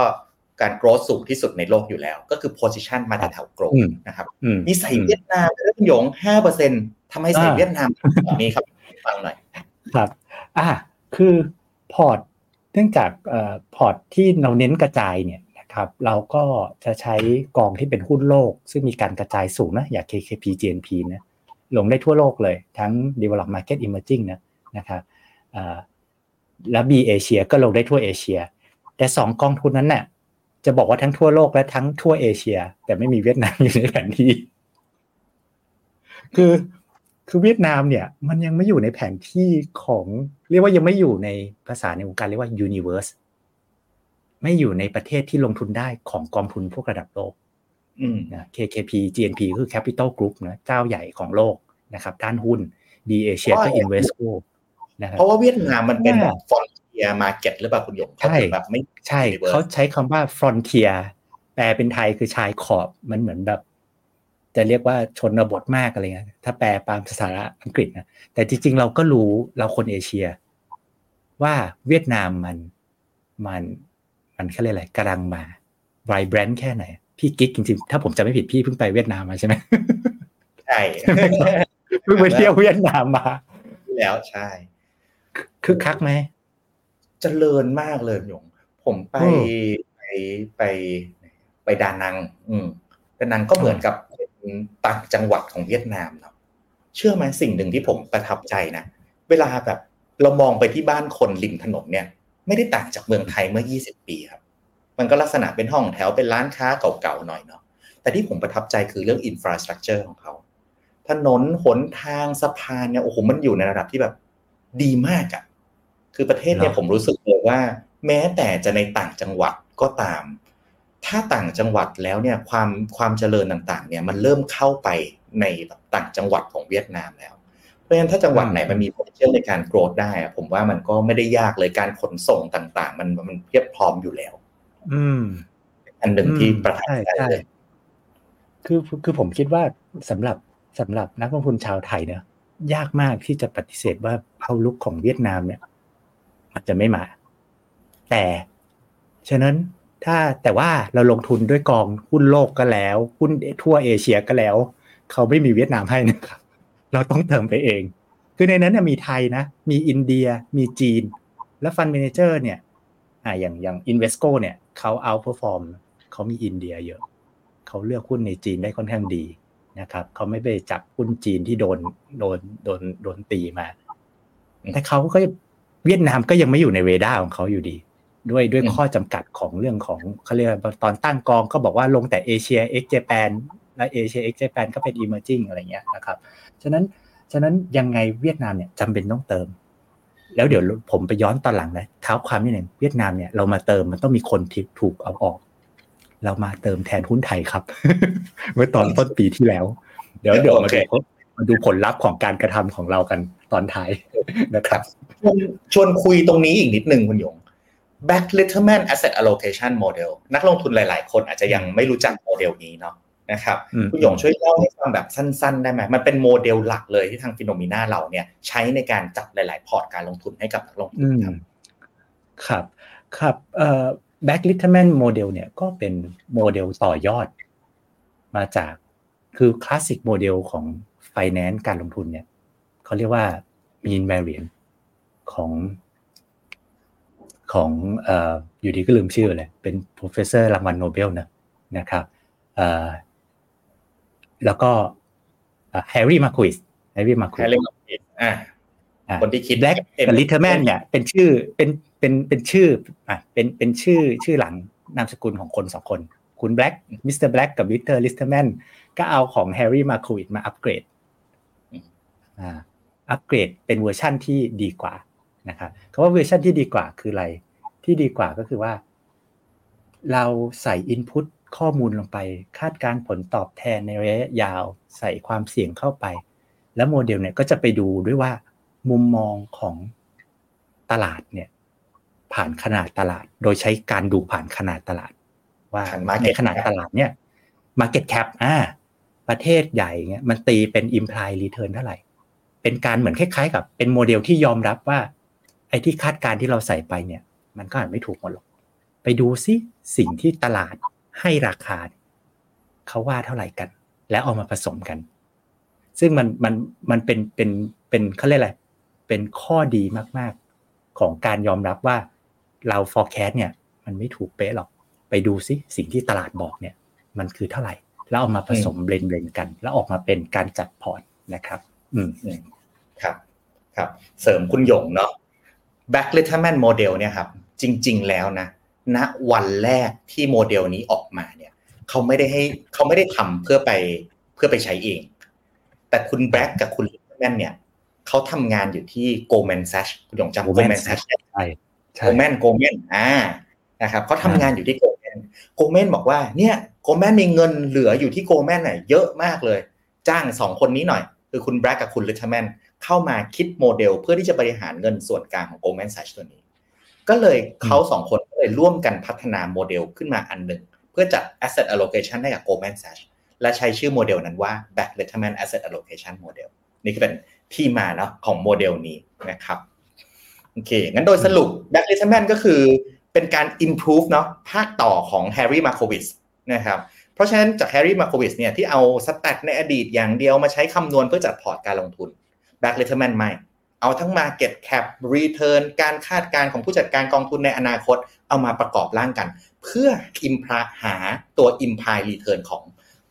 การ growth สูงที่สุดในโลกอยู่แล้ว ก็คือ position มาแถว growth นะครับมีใส่เวียดนามเรื่องหยงห้าเปอร์เซ็นทำไมใส่เวียดนามแบบนี้ครับฟังหน่อยครับ อ่าคือพอร์ตเนื่องจากพอร์ตที่เราเน้นกระจายเนี่ยนะครับ เราก็จะใช้กองที่เป็นหุ้นโลก ซึ่งมีการกระจายสูงนะอย่าง KKP GNP นะลงได้ทั่วโลกเลย ทั้ง develop market emerging นะนะครับแล้ว B เอเชียก็ลงได้ทั่วเอเชีย แต่สองกองทุนนั้นน่ะ จะบอกว่าทั้งทั่วโลกและทั้งทั่วเอเชีย แต่ไม่มีเวียดนามอยู่ในแผนที่ คือคือเวียดนามเนี่ย มันยังไม่อยู่ในแผนที่ของเรียกว่ายังไม่อยู่ในภาษาในวงการเรียกว่า universe ไม่อยู่ในประเทศที่ลงทุนได้ของกองทุนพวกระดับโลกนะ KKP GNP คือ Capital Group นะเจ้าใหญ่ของโลกนะครับด้านหุ้น D Asia ก็ Invesco นะครับเพราะว่าเวียดนามมันเป็นฟอน เทียมาเก็ตหรือเปล่าคุณหยงใช่แบบไม่ใช่เขาใช้คำว่าฟรอนเทียแปลเป็นไทยคือชายขอบมันเหมือนแบบ จะเรียกว่าชนบทมากอะไรเงี้ยถ้าแปลตามภาษาอังกฤษนะแต่จริง ๆ เราก็รู้เราคนเอเชีย ว่าเวียดนามมันมันมันแค่อะไรกำลังมาไบรแบรนด์แค่ไหน พี่กิ๊กจริงๆ ถ้าผมจะไม่ผิดพี่เพิ่งไปเวียดนามมาใช่ไหมใช่เพิ่งไปเที่ยวเวียดนามมา แล้วใช่คึกคักไหม เจริญมากเลยหยง ผมไปไปไปไปดานัง อืมดานังก็เหมือนกับต่างจังหวัดของเวียดนามเนาะเชื่อไหมสิ่งหนึ่งที่ผมประทับใจนะเวลาแบบเรามองไปที่บ้านคนริมถนนเนี่ย ไม่ได้ต่างจากเมืองไทยเมื่อ 20 ปีครับ มันก็ลักษณะเป็นห้องแถวเป็นร้านค้าเก่าๆหน่อยเนาะแต่ที่ผมประทับใจคือเรื่องอินฟราสตรักเจอร์ของเขาถนนหนทางสะพานเนี่ยโอ้โหมันอยู่ในระดับที่แบบดีมากอะ่ะ คือประเทศเนี่ยผมรู้สึกเลยว่า แม้แต่จะในต่างจังหวัดก็ตาม ถ้าต่างจังหวัดแล้วเนี่ยความความเจริญต่างๆ เนี่ยมันเริ่มเข้าไปในต่างจังหวัดของเวียดนามแล้วผราะฉะนั้นถ้าจังหวัดไหนมันมี potential ในการ growth ได้อะผมว่ามันก็ไม่ได้ยากเลยการขนส่งต่างๆ มันมันเพียบพร้อมอยู่แล้ว อืม อันหนึ่งที่ประทับใจใช่ใช่เลยคือคือผมคิดว่าสำหรับสำหรับนักลงทุนชาวไทยเนี่ยยากมากที่จะปฏิเสธว่าเอาลุกของเวียดนามเนี่ย อาจจะไม่มา แต่ฉะนั้นถ้าแต่ว่าเราลงทุนด้วยกองหุ้นโลกก็แล้วหุ้นทั่วเอเชียก็แล้ว เขาไม่มีเวียดนามให้นะครับ เราต้องเติมไปเอง คือในนั้นนะมีไทยนะ มีอินเดียมีจีน และ fund manager เนี่ยอ่าอย่างอย่าง Invesco เนี่ยเขา outperform เขามีอินเดียเยอะ เขาเลือกหุ้นในจีนได้ค่อนข้างดีนะครับเขาไม่ไปจับหุ้นจีนที่โดนโดนโดนโดนตีมา แต่เขาก็ เวียดนามก็ยังไม่อยู่ในเรดาร์ของเขาอยู่ดี ด้วยด้วยอืมข้อจำกัดของเรื่องของเขาเรียกว่าตอนตั้งกองก็บอกว่าลงแต่เอเชีย ex Japan และเอเชีย ex Japan ก็เป็น emerging อะไรเงี้ยนะครับฉะนั้นฉะนั้นยังไงเวียดนามเนี่ยจำเป็นต้องเติม แล้วเดี๋ยวผมไปย้อนตอนหลังนะเท้าความนิดหนึ่งเวียดนามเนี่ยเรามาเติมมันต้องมีคนที่ถูกเอาออก เรามาเติมแทนหุ้นไทยครับ เมื่อตอนต้นปีที่แล้ว เดี๋ยวเดี๋ยวมาดู มาดูผลลัพธ์ของการกระทำของเรากันตอนท้ายนะครับชวนชวนคุยตรงนี้อีกนิดนึงคุณหยง Black-Litterman asset allocation model นักลงทุนหลายๆ คนอาจจะยังไม่รู้จักโมเดลนี้เนาะนะครับอืมคุณหยงช่วยเล่าให้ฟังแบบสั้นๆ ได้ไหมมันเป็นโมเดลหลักเลยที่ทาง Finnomena เราเนี่ยใช้ในการจัดหลาย ๆ พอร์ตการลงทุนให้กับนักลงทุน อืมครับครับครับเอ่อ Black-Litterman model เนี่ยก็เป็นโมเดลต่อยอด มาจากคือคลาสสิกโมเดลของ finance การลงทุนเนี่ยเขาเรียกว่า mean variance ของของเอ่ออยู่ดีก็ลืมชื่อเลย เป็น professor รางวัลโนเบลนะนะครับเอ่อแล้วก็ Harry Markowitz Harry Marko แค่เรื่องอ่าคนที่คิดแบล็กเอ็มกับลิทเทอร์แมนเนี่ย เป็นชื่อเป็นเป็นเป็นชื่ออะเป็นเป็นชื่อชื่อหลังนามสกุลของคนสองคน คุณแบล็กมิสเตอร์แบล็กกับมิสเตอร์ลิทเทอร์แมนก็เอาของ Harry Markowitz มาอัปเกรด อ่าอัปเกรดเป็นเวอร์ชั่นที่ดีกว่านะครับคำว่าเวอร์ชั่นที่ดีกว่าคืออะไร ที่ดีกว่าก็คือว่า เราใส่ input ข้อมูลลงไป คาดการณ์ผลตอบแทนในระยะยาว ใส่ความเสี่ยงเข้าไป แล้วโมเดลเนี่ยก็จะไปดูด้วยว่า มุมมองของตลาดเนี่ย ผ่านขนาดตลาด โดยใช้การดูผ่านขนาดตลาด ว่าผ่าน market ในขนาด cap ตลาดเนี่ย market cap อ่า ประเทศใหญ่เงี้ยมันตีเป็น implied return เท่าไหร่ เป็นการเหมือนคล้ายๆ กับเป็นโมเดลที่ยอมรับว่า ไอ้ที่คาดการณ์ที่เราใส่ไปเนี่ย มันก็อาจไม่ถูกหมดหรอก ไปดูซิสิ่งที่ตลาดให้ราคาเขาว่าเท่าไหร่กัน แล้วเอามาผสมกัน ซึ่งมันมันมันเป็นเป็นเป็นเขาเรียกอะไรเป็นข้อดีมากๆ ของการยอมรับว่าเรา forecast เนี่ย มันไม่ถูกเป๊ะหรอก ไปดูซิสิ่งที่ตลาดบอกเนี่ย มันคือเท่าไหร่ แล้วเอามาผสม blend blend กัน แล้วออกมาเป็นการจัดพอร์ตนะครับ อืมอืมครับ ครับ เสริมคุณหยงเนาะ Black-Litterman model เนี่ยครับ จริง ๆ แล้วนะณวันแรกที่โมเดลนี้ออกมาเนี่ยเขาไม่ได้ให้เขาไม่ได้ทำเพื่อไปเพื่อไปใช้เอง แต่คุณแบล็กกับคุณลิทแมนเนี่ยเขาทำงานอยู่ที่ Goldman Sachs คุณหยงจำ Goldman Goldman Sachs ได้ไหมใช่ใช่โกลแมนโกลแมนอ่านะครับเขาทำงานอยู่ที่โกลแมนโกลแมนบอกว่าเนี่ยโกลแมนมีเงินเหลืออยู่ที่โกลแมนน่ะเยอะมากเลย จ้างสองคนนี้หน่อย คือคุณแบล็กกับคุณลิทแมนเข้ามาคิดโมเดล เพื่อที่จะบริหารเงินส่วนกลางของโกลแมน s ซ c h ตัวนี้ ก็เลยเขาสองคนก็เลยร่วมกันพัฒนาโมเดลขึ้นมาอันหนึ่ง เพื่อจัด asset allocation ให้กับ Goldman Sachs และใช้ชื่อโมเดลนั้นว่า Black-Litterman asset allocation model นี่ก็เป็นที่มาเนาะของโมเดลนี้นะครับโอเค งั้นโดยสรุป Black-Litterman ก็คือเป็นการ improve เนาะภาคต่อของ Harry Markowitz นะครับเพ ราะฉะนั้นจาก Harry Markowitz เนี่ยที่เอา stat ในอดีตอย่างเดียวมาใช้คำนวณเพื่อจัดพอร์ตการลงทุน Black-Litterman ไม่เอาทั้ง market cap return การคาดการณ์ของผู้จัดการกองทุนในอนาคตเอามาประกอบร่างกัน เพื่อ imply หาตัว implied return ของ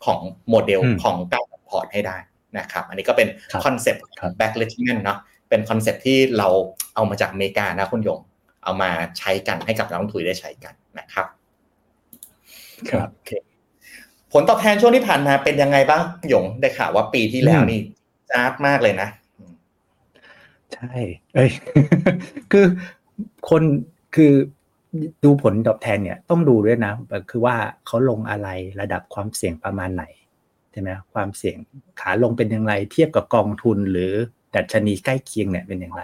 ของโมเดลอืมของการจัดพอร์ตให้ได้นะครับ อันนี้ก็เป็นครับคอนเซ็ปต์ครับ Black-Litterman เนาะเป็นคอนเซ็ปต์ที่เราเอามาจากอเมริกานะคุณหยง เอามาใช้กันให้กับนักลงทุนได้ใช้กันนะครับ ครับโอเค ผลตอบแทนช่วงที่ผ่านมาเป็นยังไงบ้างหยงได้ข่าวว่าปีที่แล้วอืมนี่จ้าดมากเลยนะ ใช่ เอ้ยคือคนคือดูผลตอบแทนเนี่ยต้องดูด้วยนะ คือว่าเขาลงอะไรระดับความเสี่ยงประมาณไหนใช่ไหมความเสี่ยงขาลงเป็นยังไงเทียบกับกองทุนหรือดัชนีใกล้เคียงเนี่ยเป็นอย่างไร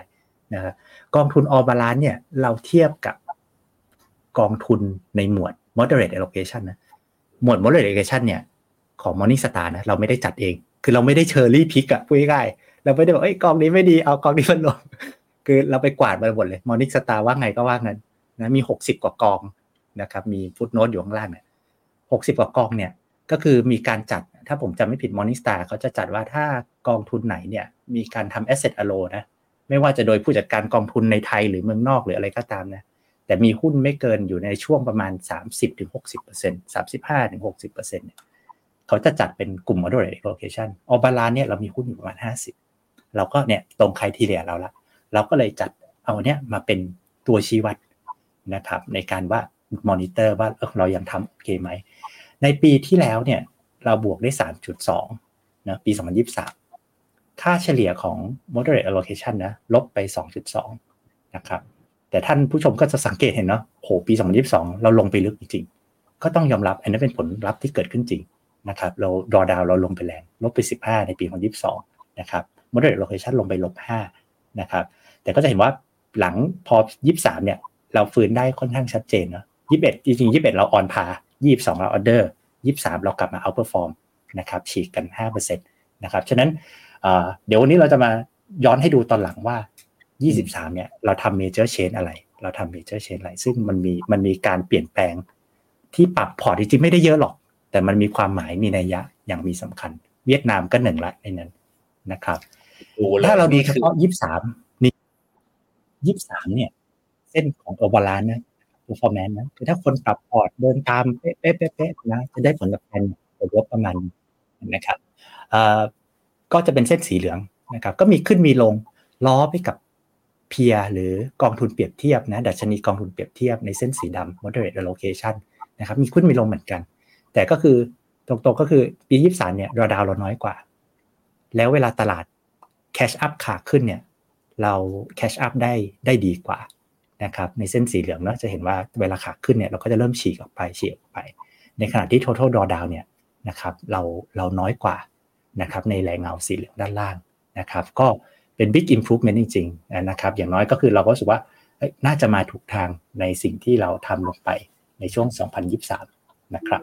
นะครับกองทุนออบาลานเนี่ยเราเทียบกับกองทุนในหมวด moderate allocation นะ หมวด moderate allocation เนี่ย ของ Morningstar นะเราไม่ได้จัดเอง คือเราไม่ได้ cherry pick อะพูดง่ายๆเราไม่ได้บอกเอ้ยกองนี้ไม่ดีเอากองนี้มันลงคือเราไปกวาดมาหมดเลย Morningstar ว่าไงก็ว่างั้นนะมีหกสิบกว่ากองนะครับมี footnote อยู่ข้างล่างเนี่ยหกสิบกว่ากองเนี่ยก็คือมีการจัดถ้าผมจำไม่ผิด Morningstar เขาจะจัดว่าถ้ากองทุนไหนเนี่ยมีการทำ asset allo นะไม่ว่าจะโดยผู้จัดการกองทุนในไทยหรือเมืองนอกหรืออะไรก็ตามนะ แต่มีหุ้นไม่เกินอยู่ในช่วงประมาณ 30-60% 35-60%เนี่ยเขาจะจัดเป็นกลุ่ม moderate allocation ออบาลานเนี่ยเรามีหุ้นอยู่ประมาณ 50 เราก็เนี่ยตรงใครทีเรียเราละ เราก็เลยจัดเอาเนี่ยมาเป็นตัวชี้วัดนะครับในการว่ามอนิเตอร์ว่าเรายังทำโอเคไหม ในปีที่แล้วเนี่ยเราบวกได้ 3.2นะปี 2023 ค่าเฉลี่ยของ moderate allocation นะลบไป 2.2 นะครับ แต่ท่านผู้ชมก็จะสังเกตเห็นเนาะโหปี 2022 เราลงไปลึกจริงๆ ก็ต้องยอมรับอันนั้นเป็นผลลัพธ์ที่เกิดขึ้นจริงนะครับเราดอดาวเราลงไปแรงลบไป 15 ในปี 2022 นะครับ moderate allocation ลงไปลบ5นะครับ แต่ก็จะเห็นว่าหลังพอ 23 เนี่ย เราฟื้นได้ค่อนข้างชัดเจนเนาะ21 จริงๆ 21 เรา on par 22 เรา under 23 เรากลับมา outperformนะครับฉีกกัน 5%นะครับ ฉะนั้นเดี๋ยววันนี้เราจะมาย้อนให้ดูตอนหลังว่า 23เนี่ยเราทำ major change อะไร เราทำ major change อะไร ซึ่งมันมีมันมีการเปลี่ยนแปลงที่ปรับพอร์ตจริงๆไม่ได้เยอะหรอก แต่มันมีความหมายมีนัยยะอย่างมีสำคัญ เวียดนามก็หนึ่งละในนั้นนะครับถ้าเราดูเฉพาะ23นี่23เนี่ย เส้นของ All Balance นะ performance นะคือถ้าคนปรับพอร์ตเดินตามเป๊ะๆๆนะจะได้ผลตอบแทนลบประมาณนะครับก็จะเป็นเส้นสีเหลืองนะครับ ก็มีขึ้นมีลงล้อไปกับเพียหรือกองทุนเปรียบเทียบนะดัชนีกองทุนเปรียบเทียบในเส้นสีดำ moderate allocation นะครับมีขึ้นมีลงเหมือนกัน แต่ก็คือตรงๆก็คือปี23เนี่ยเราดาวเราน้อยกว่า แล้วเวลาตลาด cash up ขาขึ้นเนี่ยเรา cash up ได้ได้ดีกว่านะครับในเส้นสีเหลืองเนาะจะเห็นว่าเวลาขาขึ้นเนี่ยเราก็จะเริ่มฉีกออกไปฉีกออกไป ในขณะที่ total drawdown เนี่ยนะครับเราเราน้อยกว่านะครับในแรงเงาสีเหลืองด้านล่างนะครับ ก็ เป็น big improvement จริงๆนะครับ อย่างน้อยก็คือเราก็รู้สึกว่าน่าจะมาถูกทางในสิ่งที่เราทำลงไปในช่วง 2023 นะครับ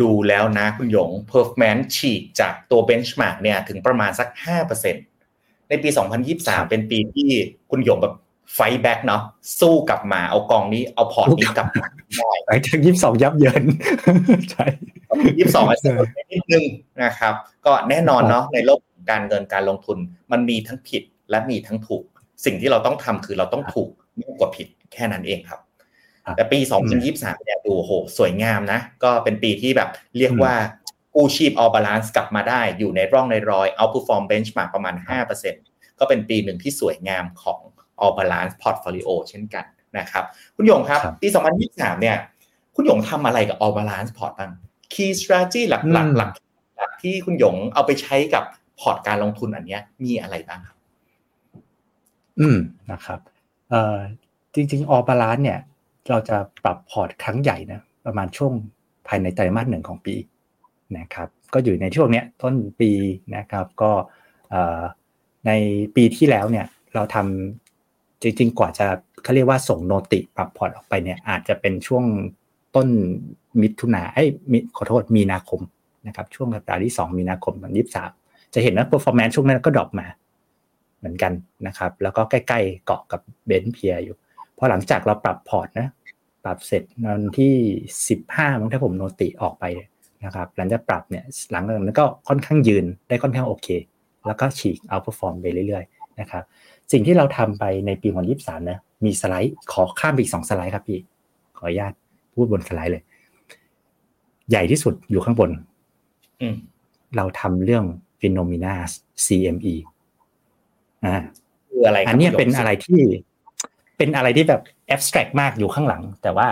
ดูแล้วนะคุณหยง performance ฉีกจากตัว benchmark เนี่ยถึงประมาณสัก 5%ในปี 2023 เป็นปีที่คุณหยงแบบ fight back เนาะสู้กลับมาเอากองนี้เอาพอร์ตนี้กลับมาได้หลังจากยี่สิบสองยับเยินใช่ยี่สิบสองอาจจะนิดนึงนะครับ ก็แน่นอนเนาะในโลก การเงินการลงทุนมันมีทั้งผิดและมีทั้งถูก สิ่งที่เราต้องทำคือเราต้องถูกมากกว่าผิดแค่นั้นเองครับ แต่ปี 2023 เนี่ยดูโห สวยงามนะ ก็เป็นปีที่แบบเรียกว่ากู้ชีพ All Balance กลับมาได้อยู่ในร่องในรอย outperform bench มาประมาณ 5%ก็เป็นปีหนึ่งที่สวยงามของ All Balance Portfolio เช่นกันนะครับ คุณหยงครับ ปี 2023 เนี่ย คุณหยงทำอะไรกับ All Balance Port บ้าง Key Strategy หลักๆหลักที่คุณหยงเอาไปใช้กับ พอร์ตการลงทุนอันนี้มีอะไรบ้างครับ อืมนะครับเอ่อจริงๆ All Balance เนี่ย เราจะปรับพอร์ตครั้งใหญ่นะประมาณช่วงภายในไตรมาสหนึ่งของปีนะครับก็อยู่ในช่วงเนี้ยต้นปีนะครับก็ในปีที่แล้วเนี่ยเราทำจริงๆ กว่าจะเขาเรียกว่าส่ง noti ปรับพอร์ตออกไปเนี่ยอาจจะเป็นช่วงต้นมิถุนาไอ้ขอโทษมีนาคมนะครับช่วงสัปดาห์ที่ 2 มีนาคมวันที่สาม จะเห็นว่า performance ช่วงนั้นก็ drop มา เหมือนกันนะครับ แล้วก็ใกล้ๆเกาะกับ bench peer อยู่พอหลังจากเราปรับพอร์ตนะ ปรับเสร็จวันที่ 15มั้งถ้าผม noti ออกไปนะครับ หลังจากปรับเนี่ยหลังจากนั้นก็ค่อนข้างยืนได้ค่อนข้างโอเค แล้วก็ฉีก outperform ไปเรื่อยๆนะครับ สิ่งที่เราทำไปในปีวันยี่สามนะมีสไลด์ขอข้ามไปอีกสองสไลด์ครับพี่ ขออนุญาตพูดบนสไลด์เลย ใหญ่ที่สุดอยู่ข้างบนเราทำเรื่อง p h e n o m e n a CME อ่าคืออะไรอันนี้เป็นอะไรที่เป็นอะไรที่แบบ abstract มากอยู่ข้างหลัง แต่ว่า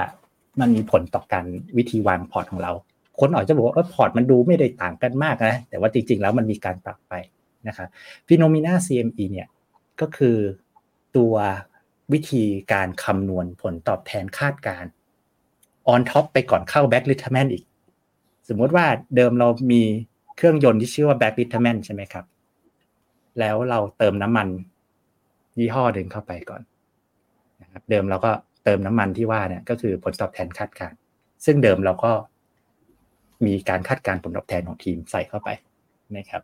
มันมีผลต่อการวิธีวางพอร์ตของเรา คนอาจจะบอกว่าเออพอร์ตมันดูไม่ได้ต่างกันมากนะแต่ว่าจริง ๆ แล้วมันมีการปรับไปนะครับ p h e n o m e n a CME เนี่ยก็คือตัววิธีการคำนวณผลตอบแทนคาดการ on top ไปก่อนเข้า back l i t e r m a n อีก สมมติว่าเดิมเรามี เครื่องยนต์ที่ชื่อว่า back l i t e r m a n ใช่ไหมครับ แล้วเราเติมน้ำมัน ยี่ห้อหนึ่งเข้าไปก่อนนะครับเดิมเราก็เติมน้ำมันที่ว่าเนี่ยก็คือผลตอบแทนคาดการณ์ซึ่งเดิมเราก็มีการคาดการณ์ผลตอบแทนของทีมใส่เข้าไปนะครับ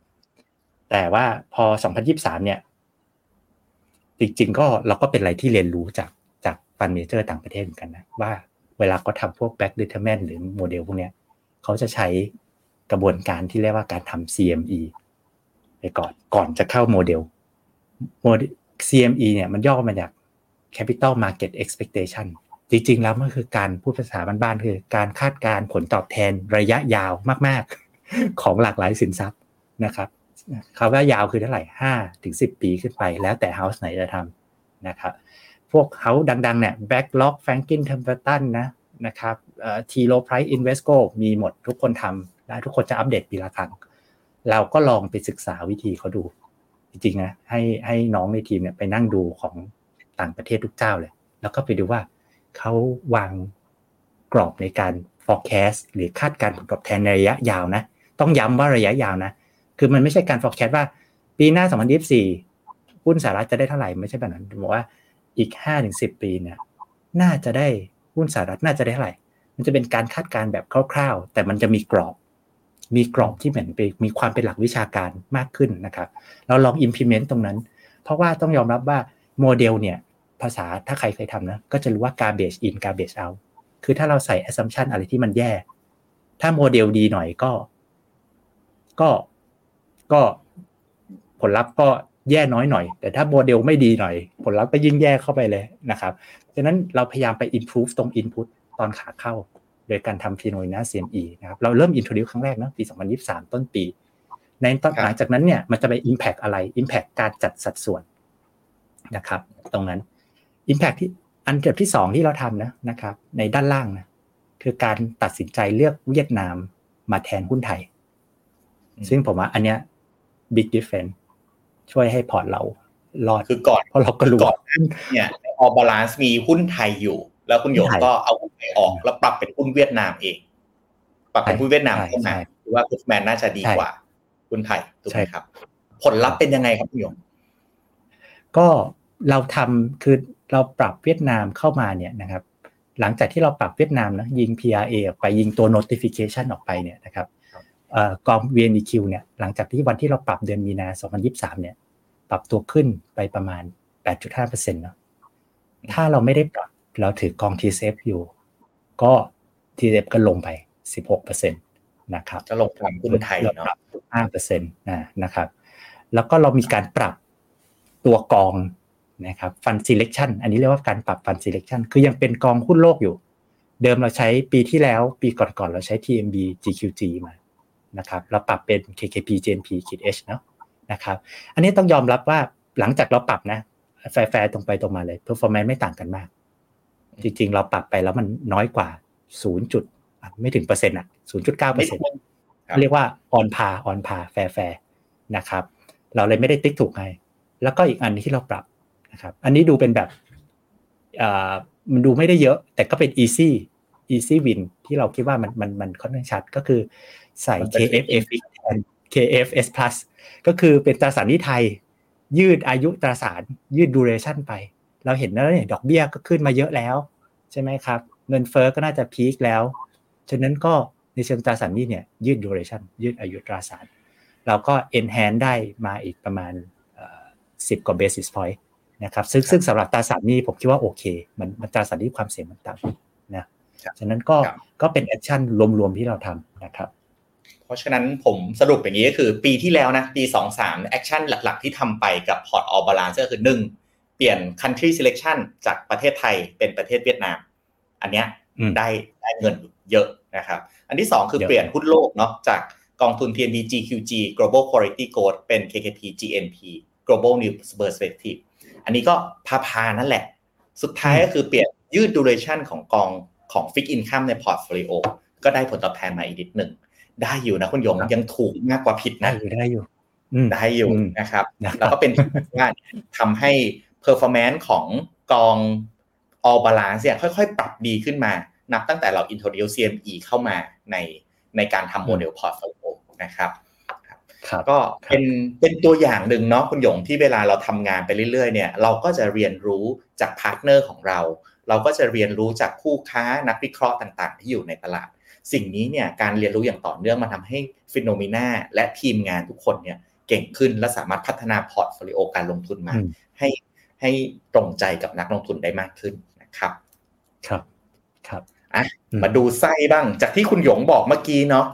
แต่ว่าพอ 2023 เนี่ย จริงๆ ก็เราก็เป็นอะไรที่เรียนรู้จากจาก fund manager ต่างประเทศเหมือนกันนะ ว่าเวลาเขาทำพวก Black-Litterman หรือโมเดลพวกเนี้ยเขาจะใช้ กระบวนการที่เรียกว่าการทำ CME ไปก่อนก่อนจะเข้าโมเดลโมเดล CME เนี่ยมันย่อมาจาก Capital Market Expectation จริงๆแล้วมันคือการพูดภาษาบ้านๆคือการคาดการผลตอบแทนระยะยาวมากๆ ของหลากหลายสินทรัพย์นะครับคำว่ายาวคือเท่าไหร่ห้าถึงสิบปีขึ้นไป แล้วแต่เฮาส์ไหนจะทำนะครับพวกเฮาส์ดังๆเนี่ย Backlog Franklin Templeton นะนะครับเอ่อ T Low Price Invesco มีหมดทุกคนทำ และทุกคนจะอัปเดตปีละครั้ง เราก็ลองไปศึกษาวิธีเขาดู จริงๆนะให้ให้น้องในทีมเนี่ยไปนั่งดูของต่างประเทศทุกเจ้าเลย แล้วก็ไปดูว่าเขาวางกรอบในการ forecast หรือคาดการณ์ผลตอบแทนในระยะยาวนะ ต้องย้ำว่าระยะยาวนะ คือมันไม่ใช่การ forecast ว่า ปีหน้า 2024 หุ้นสหรัฐจะได้เท่าไหร่ไม่ใช่แบบนั้นบอกว่าอีก 5-10 ปีเนี่ยน่าจะได้หุ้นสหรัฐน่าจะได้เท่าไหร่ มันจะเป็นการคาดการณ์แบบคร่าวๆ แต่มันจะมีกรอบ มีกรอบที่เหมือนไปมีความเป็นหลักวิชาการมากขึ้นนะครับ เราลอง implement ตรงนั้น เพราะว่าต้องยอมรับว่าโมเดลเนี่ยภาษาถ้าใครเคยทำนะก็จะรู้ว่า garbage in garbage out คือถ้าเราใส่ assumption อะไรที่มันแย่ ถ้าโมเดลดีหน่อยก็ ก็ก็ผลลัพธ์ก็แย่น้อยหน่อย แต่ถ้าโมเดลไม่ดีหน่อย ผลลัพธ์ก็ยิ่งแย่เข้าไปเลยนะครับดังนั้นเราพยายามไป improve ตรง input ตอนขาเข้า ดยการทำ p h e n o m e n a CME นะครับเราเริ่ม introduce ครั้งแรกนะปี 2023 ต้นปี ในตอนหลังจากนั้นเนี่ยมันจะไป impact อะไร impact การจัดสัดส่วนนะครับ ตรงนั้น impact ที่อันเกิดที่สองที่เราทำนะนะครับ ในด้านล่างนะคือการตัดสินใจเลือกเวียดนามมาแทนหุ้นไทย ซึ่งผมว่าอันเนี้ย big difference ช่วยให้พอร์ตเรารอดคือก่อนเพราะเราก็รู้ก่อนหน้านี้เนี่ยใน All Balance มีหุ้นไทยอยู่ แล้วคุณหยงหุ้นไทยก็เอาหุ้นไทยออกแล้วปรับเป็นหุ้นเวียดนามเอง ปรับเป็นหุ้นเวียดนามใช่เข้ามาใช่คือว่าพุทแมนน่าจะดีใช่กว่าหุ้นไทยถูกไหใช่มครับ ผลลัพธ์เป็นยังไงครับคุณหยงก็เราทำคือเราปรับเวียดนามเข้ามาเนี่ยนะครับ หลังจากที่เราปรับเวียดนามนะยิง PRA ออกไปยิงตัว notification ออกไปเนี่ยนะครับเอ่อกอง VNEQ เนี่ยหลังจากที่วันที่เราปรับเดือนมีนา 2023 เนี่ย ปรับตัวขึ้นไปประมาณ 8.5%เนาะถ้าเราไม่ได้ปรับ เราถือกอง TCF อยู่ ก็ TCF ก็ลงไป 16%นะครับจะลงทุนหุ้นไทยเนาะห้าเปอร์เซ็นต์นะครับ แล้วก็เรามีการปรับตัวกองนะครับฟัน selection อันนี้เรียกว่าการปรับฟัน selection คือยังเป็นกองหุ้นโลกอยู่ เดิมเราใช้ปีที่แล้ว ปีก่อนๆเราใช้ TMB GQG มานะครับเราปรับเป็น KKP JNP H เนาะนะครับ อันนี้ต้องยอมรับว่าหลังจากเราปรับนะแฟร์ๆตรงไปตรงมาเลย performance ไม่ต่างกันมาก จริง ๆ เราปรับไปแล้วมันน้อยกว่า 0. จุดอะไม่ถึงเปอร์เซ็นต์อะ0.9เปอร์เซ็นต์ครับเรียกว่า on par on par fair fair นะครับ เราเลยไม่ได้ติ๊กถูกให้แล้วก็อีกอันที่เราปรับนะครับ อันนี้ดูเป็นแบบอ่ามันดูไม่ได้เยอะ แต่ก็เป็น easy easy win ที่เราคิดว่ามันมันมันค่อนข้างชัดก็คือใส่มันเป็น KFF แทน KFS plus ก็คือเป็นตราสารหนี้ไทย ยืดอายุตราสารยืด duration ไป เราเห็นแล้วเนี่ยดอกเบี้ยก็ขึ้นมาเยอะแล้ว ใช่ไหมครับ เงินเฟอ้อก็น่าจะพีคแล้ว ฉะนั้นก็ในเชิงตราสารหนี้เนี่ยยืด duration ยืดอายุตราสาร เราก็ enhance ได้มาอีกประมาณสิบกว่า basis point นะครับซึ่งซึ่งสำหรับตราสารหนี้ผมคิดว่าโอเค มันมันตราสารหนี้ความเสี่ยงมันต่ำนะฉะนั้นก็ครับก็เป็นแอคชั่นรวมๆที่เราทำนะครับเพราะฉะนั้นผมสรุปอย่างนี้ก็คือปีที่แล้วนะปี 23 action หลักๆ ที่ทำไปกับพอร์ต All Balance ก็คือ1เปลี่ยน country selection จากประเทศไทยเป็นประเทศเวียดนาม อันเนี้ยอืมได้ได้เงินเยอะนะครับ อันที่2คือเยอะเปลี่ยนหุ้นโลกเนาะจากกองทุน TMB GQG Global Quality Growth เป็น KKP GNP Global New Perspective อันนี้ก็พาพาๆนั่นแหละ สุดท้ายก็คือเปลี่ยนยืด duration ของกองของ Fixed Income ใน portfolio ก็ได้ผลตอบแทนมาอีกนิดหนึ่ง ได้อยู่นะคุณหยงยังถูกมากกว่าผิดได้นะอยู่ได้อยู่อืมได้อยู่อืมนะครับนะครับแล้วก็เป็นว่าทำให้ performance ของกอง All Balance เนี่ยค่อยๆ ปรับดีขึ้นมา นับตั้งแต่เรา introduce CME เข้ามาในในการทำโมเดล portfolio นะครับครับครับก็เป็นเป็นตัวอย่างหนึ่งเนาะคุณหยงที่เวลาเราทำงานไปเรื่อยๆเนี่ยเราก็จะเรียนรู้จาก partner ของเรา เราก็จะเรียนรู้จากคู่ค้านักวิเคราะห์ต่างๆ ที่อยู่ในตลาด สิ่งนี้เนี่ยการเรียนรู้อย่างต่อเนื่องมาทำให้ FINNOMENA และทีมงานทุกคนเนี่ยเก่งขึ้นและสามารถพัฒนา portfolio การลงทุนมาอืมให้ ให้ตรงใจกับนักลงทุนได้มากขึ้นนะครับครับครับอะอืมมาดูไส้บ้าง จากที่คุณหยงบอกเมื่อกี้เนาะ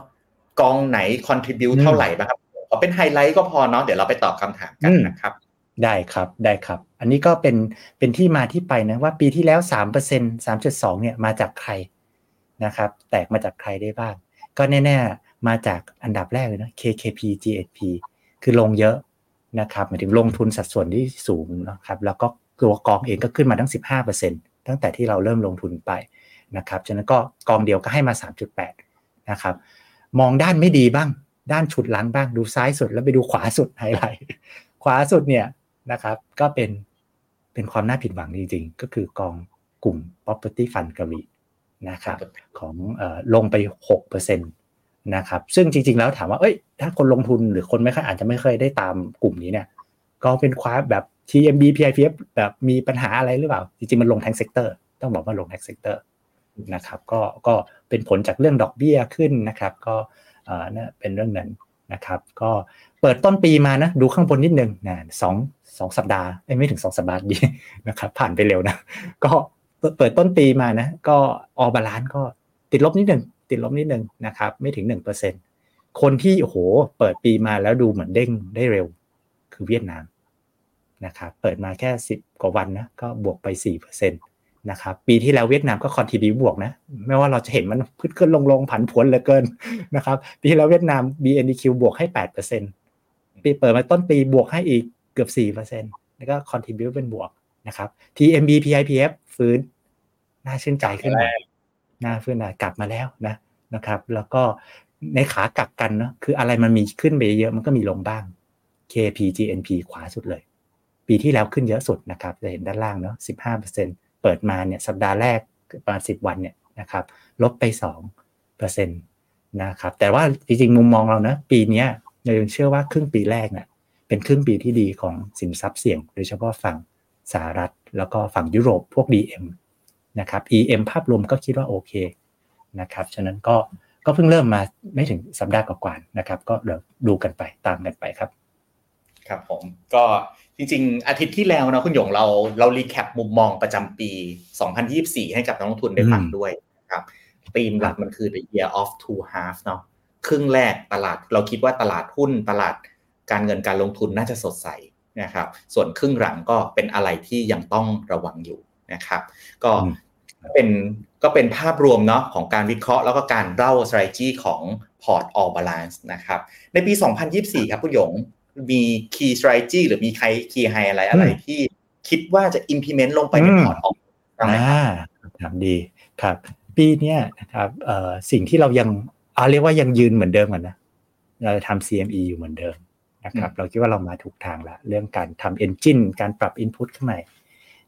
กองไหน contribute อืมเท่าไหร่บ้างครับขอเป็นไฮไลท์ก็พอเนาะเดี๋ยวเราไปตอบคำถามกันอืมนะครับได้ครับได้ครับ อันนี้ก็เป็นเป็นที่มาที่ไปนะว่าปีที่แล้ว3%เปอร์เซ็นสามจุดสองเนี่ยมาจากใครนะครับ แตกมาจากใครได้บ้าง ก็แน่ ๆ มาจากอันดับแรกเลยนะ KKP GHP คือลงเยอะ นะครับหมายถึงลงทุนสัดส่วนที่สูงนะครับแล้วก็ตัวกองเองก็ขึ้นมาทั้ง 15%ตั้งแต่ที่เราเริ่มลงทุนไปนะครับฉะนั้นก็กองเดียวก็ให้มา 3.8นะครับมองด้านไม่ดีบ้าง ด้านฉุดหลังบ้างดูซ้ายสุดแล้วไปดูขวาสุดไฮไลท์ขวาสุดเนี่ยนะครับก็เป็นเป็นความน่าผิดหวังจริงๆ ก็คือกองกลุ่ม property fund กรีนะครับของเอ่อลงไป 6% นะครับซึ่งจริง ๆ แล้วถามว่าเอ้ยถ้าคนลงทุนหรือคนไม่ค่อยอาจจะไม่เคยได้ตามกลุ่มนี้เนี่ยก็เป็นคว้าแบบ TMB PIPF แบบมีปัญหาอะไรหรือเปล่า จริง ๆ มันลงแท็กเซกเตอร์ต้องบอกว่าลงแท็กเซกเตอร์นะครับก็ก็เป็นผลจากเรื่องดอกเบี้ยขึ้นนะครับ ก็เอ่อเนี่ยเป็นเรื่องนั้นนะครับ ก็เปิดต้นปีมานะดูข้างบนนิดนึงนะสองสองสัปดาห์ไม่ถึงสองสัปดาห์ดีนะครับผ่านไปเร็วนะ ก็เปิดต้นปีมานะ ก็ออบาลานก็ติดลบนิดหนึ่ง ติดลบนิดนึงนะครับไม่ถึงหนึ่งเปอร์เซ็นคนที่โอ้โหเปิดปีมาแล้วดูเหมือนเด้งได้เร็ว คือเวียดนามนะครับเปิดมาแค่สิบกว่าวันนะก็บวกไปสี่เปอร์เซ็นตนะครับปีที่แล้วเวียดนามก็คอนทิบิวบวกนะไม่ว่าเราจะเห็นมันขึ้นขึ้นลงลงผันผวนเหลือเกินนะครับปีที่แล้วเวียดนาม BNDQ บวกให้แปดเปอร์เซ็นปีเปิดมาต้นปีบวกให้อีกเกือบสี่เปอร์เซ็นแล้วก็คอนทิบิวเป็นบวกนะครับ TMB PIPF ฟื้นน่าชื่นใจขึ้นมา น่าฟื้นากลับมาแล้วนะนะครับ แล้วก็ในขากลับกันเนาะคืออะไรมันมีขึ้นไปเยอะมันก็มีลงบ้าง KPGNP ขวาสุดเลย ปีที่แล้วขึ้นเยอะสุดนะครับจะเห็นด้านล่างเนาะ15%เปิดมาเนี่ยสัปดาห์แรกประมาณ10 วันเนี่ยนะครับลบไป2%นะครับแต่ว่าจริงๆมุมมองเรานะปีนี้ยเรายังเชื่อว่าครึ่งปีแรกเนี่ยเป็นครึ่งปีที่ดีของสินทรัพย์เสี่ยง โดยเฉพาะฝั่งสหรัฐ แล้วก็ฝั่งยุโรปพวก DM นะครับ EM ภาพรวมก็คิดว่าโอเคนะครับ ฉะนั้นก็ก็เพิ่งเริ่มมาไม่ถึงสัปดาห์กว่าๆนะครับ ก็เดี๋ยวดูกันไปตามกันไปครับ ครับผมก็จริงๆ อาทิตย์ที่แล้วนะคุณหยงเราเรารีแคปมุมมองประจำปี 2024 ให้กับนักลงทุนได้ฟังอืมด้วยนะครับธีมหลักมันคือ the year of two halves เนาะครึ่งแรกตลาดเราคิดว่าตลาดหุ้นตลาดการเงินการลงทุนน่าจะสดใสนะครับ ส่วนครึ่งหลังก็เป็นอะไรที่ยังต้องระวังอยู่ นะครับ ก็อืมเป็นก็เป็นภาพรวมเนาะของการวิเคราะห์แล้วก็การเล่า strategy ของ port all balance นะครับ ในปี 2024 ครับคุณหยงมี key strategy หรือมีใคร key high อะไรอะไรอืมที่คิดว่าจะ implement ลงไปในอืมพอร์ตออกบ้างไหมครับอ่าถามดีครับ ปีเนี้ยนะครับเอ่อสิ่งที่เรายังเอาเรียกว่ายังยืนเหมือนเดิมกันนะ เราจะทำ CME อยู่เหมือนเดิมนะครับ เราคิดว่าเรามาถูกทางละเรื่องการทำ engine การปรับ input ข้างใน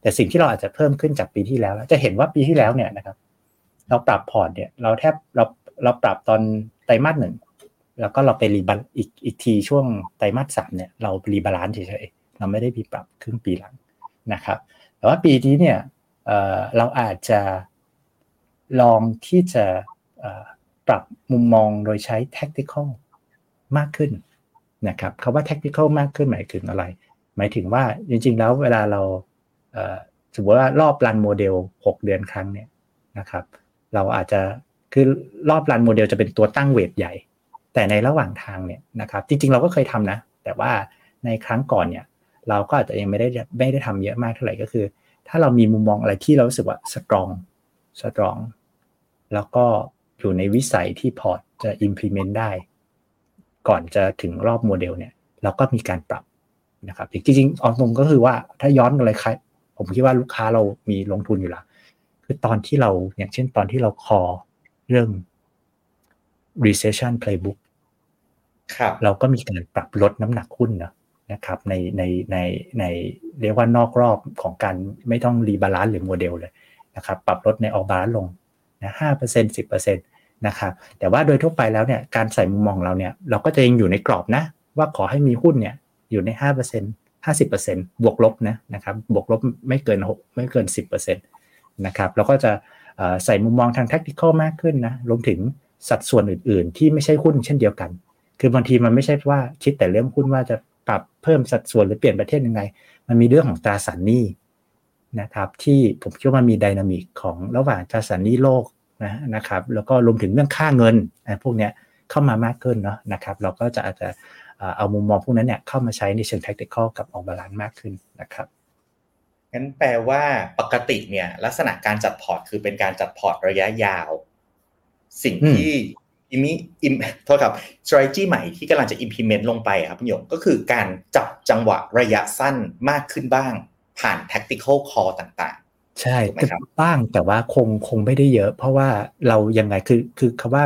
แต่สิ่งที่เราอาจจะเพิ่มขึ้นจากปีที่แล้ว จะเห็นว่าปีที่แล้วเนี่ยนะครับ เราปรับพอร์ตเนี่ย เราแทบเราเราปรับตอนไตรมาสหนึ่งแล้วก็เราไป rebal อีกอีกทีช่วงไตรมาสสามเนี่ยเรา rebalance เฉยๆเราไม่ได้มีปรับครึ่งปีหลังนะครับ แต่ว่าปีนี้เนี่ยเเราอาจจะลองที่จะปรับมุมมองโดยใช้ tactical มากขึ้นนะครับคำว่า tactical มากขึ้นหมายถึงอะไร หมายถึงว่าจริงๆแล้วเวลาเรา สมมติว่ารอบ run โมเดล 6 เดือนครั้งเนี่ยนะครับ เราอาจจะคือรอบ run โมเดลจะเป็นตัวตั้ง weight ใหญ่ แต่ในระหว่างทางเนี่ยนะครับจริงๆเราก็เคยทำนะ แต่ว่าในครั้งก่อนเนี่ยเราก็อาจจะยังไม่ได้ไม่ได้ทำเยอะมากเท่าไหร่ก็คือ ถ้าเรามีมุมมองอะไรที่เรารู้สึกว่า strong strong แล้วก็อยู่ในวิสัยที่พอร์ตจะ implement ได้ ก่อนจะถึงรอบโมเดลเนี่ย เราก็มีการปรับนะครับจริงๆเออตรงก็คือว่าถ้าย้อนอะไรคร ผมคิดว่าลูกค้าเรามีลงทุนอยู่ละคือตอนที่เราอย่างเช่นตอนที่เรา call เรื่อง recession playbook ครับเราก็มีการปรับลดน้ำหนักหุ้นนะนะครับในในในในเรียกว่านอกรอบของการไม่ต้อง rebalance หรือโมเดลเลยนะครับปรับลดใน All Balance ลงนะห้าเปอร์เซ็นสิบเปอร์เซ็นตนะครับแต่ว่าโดยทั่วไปแล้วเนี่ยการใส่มุมมองเราเนี่ยเราก็จะยังอยู่ในกรอบนะ ว่าขอให้มีหุ้นเนี่ยอยู่ในห้าเปอร์เซ็นต์ 50%บวกลบนะนะครับบวกลบไม่เกิน 6 ไม่เกิน 10%นะครับแล้วก็จะใส่มุมมองทางแท็กติคอลมากขึ้นนะรวมถึงสัดส่วนอื่น ๆ ที่ไม่ใช่หุ้นเช่นเดียวกัน คือบางทีมันไม่ใช่ว่าคิดแต่เรื่องหุ้นว่าจะปรับเพิ่มสัดส่วนหรือเปลี่ยนประเทศยังไง มันมีเรื่องของตราสารหนี้นะครับที่ผมคิดว่ามันมีดินามิกของระหว่างตราสารหนี้โลกนะนะครับแล้วก็รวมถึงเรื่องค่าเงินพวกเนี้ยเข้ามามากขึ้นเนาะนะครับ เราก็จะอาจจะ เอามุมมองพวกนั้นเนี่ยเข้ามาใช้ในเชิง tactical กับ All Balance มากขึ้นนะครับงั้นแปลว่าปกติเนี่ย ลักษณะการจัดพอร์ตคือเป็นการจัดพอร์ตระยะยาว สิ่งที่อิมิอิมโทษครับ strategy ใหม่ที่กำลังจะ implement ลงไปครับพี่หยกก็คือการจับจังหวะระยะสั้นมากขึ้นบ้าง ผ่าน tactical call ต่างๆ ใช่บ้างแต่ว่าคงคงไม่ได้เยอะ เพราะว่าเรายังไงคือคือคำว่า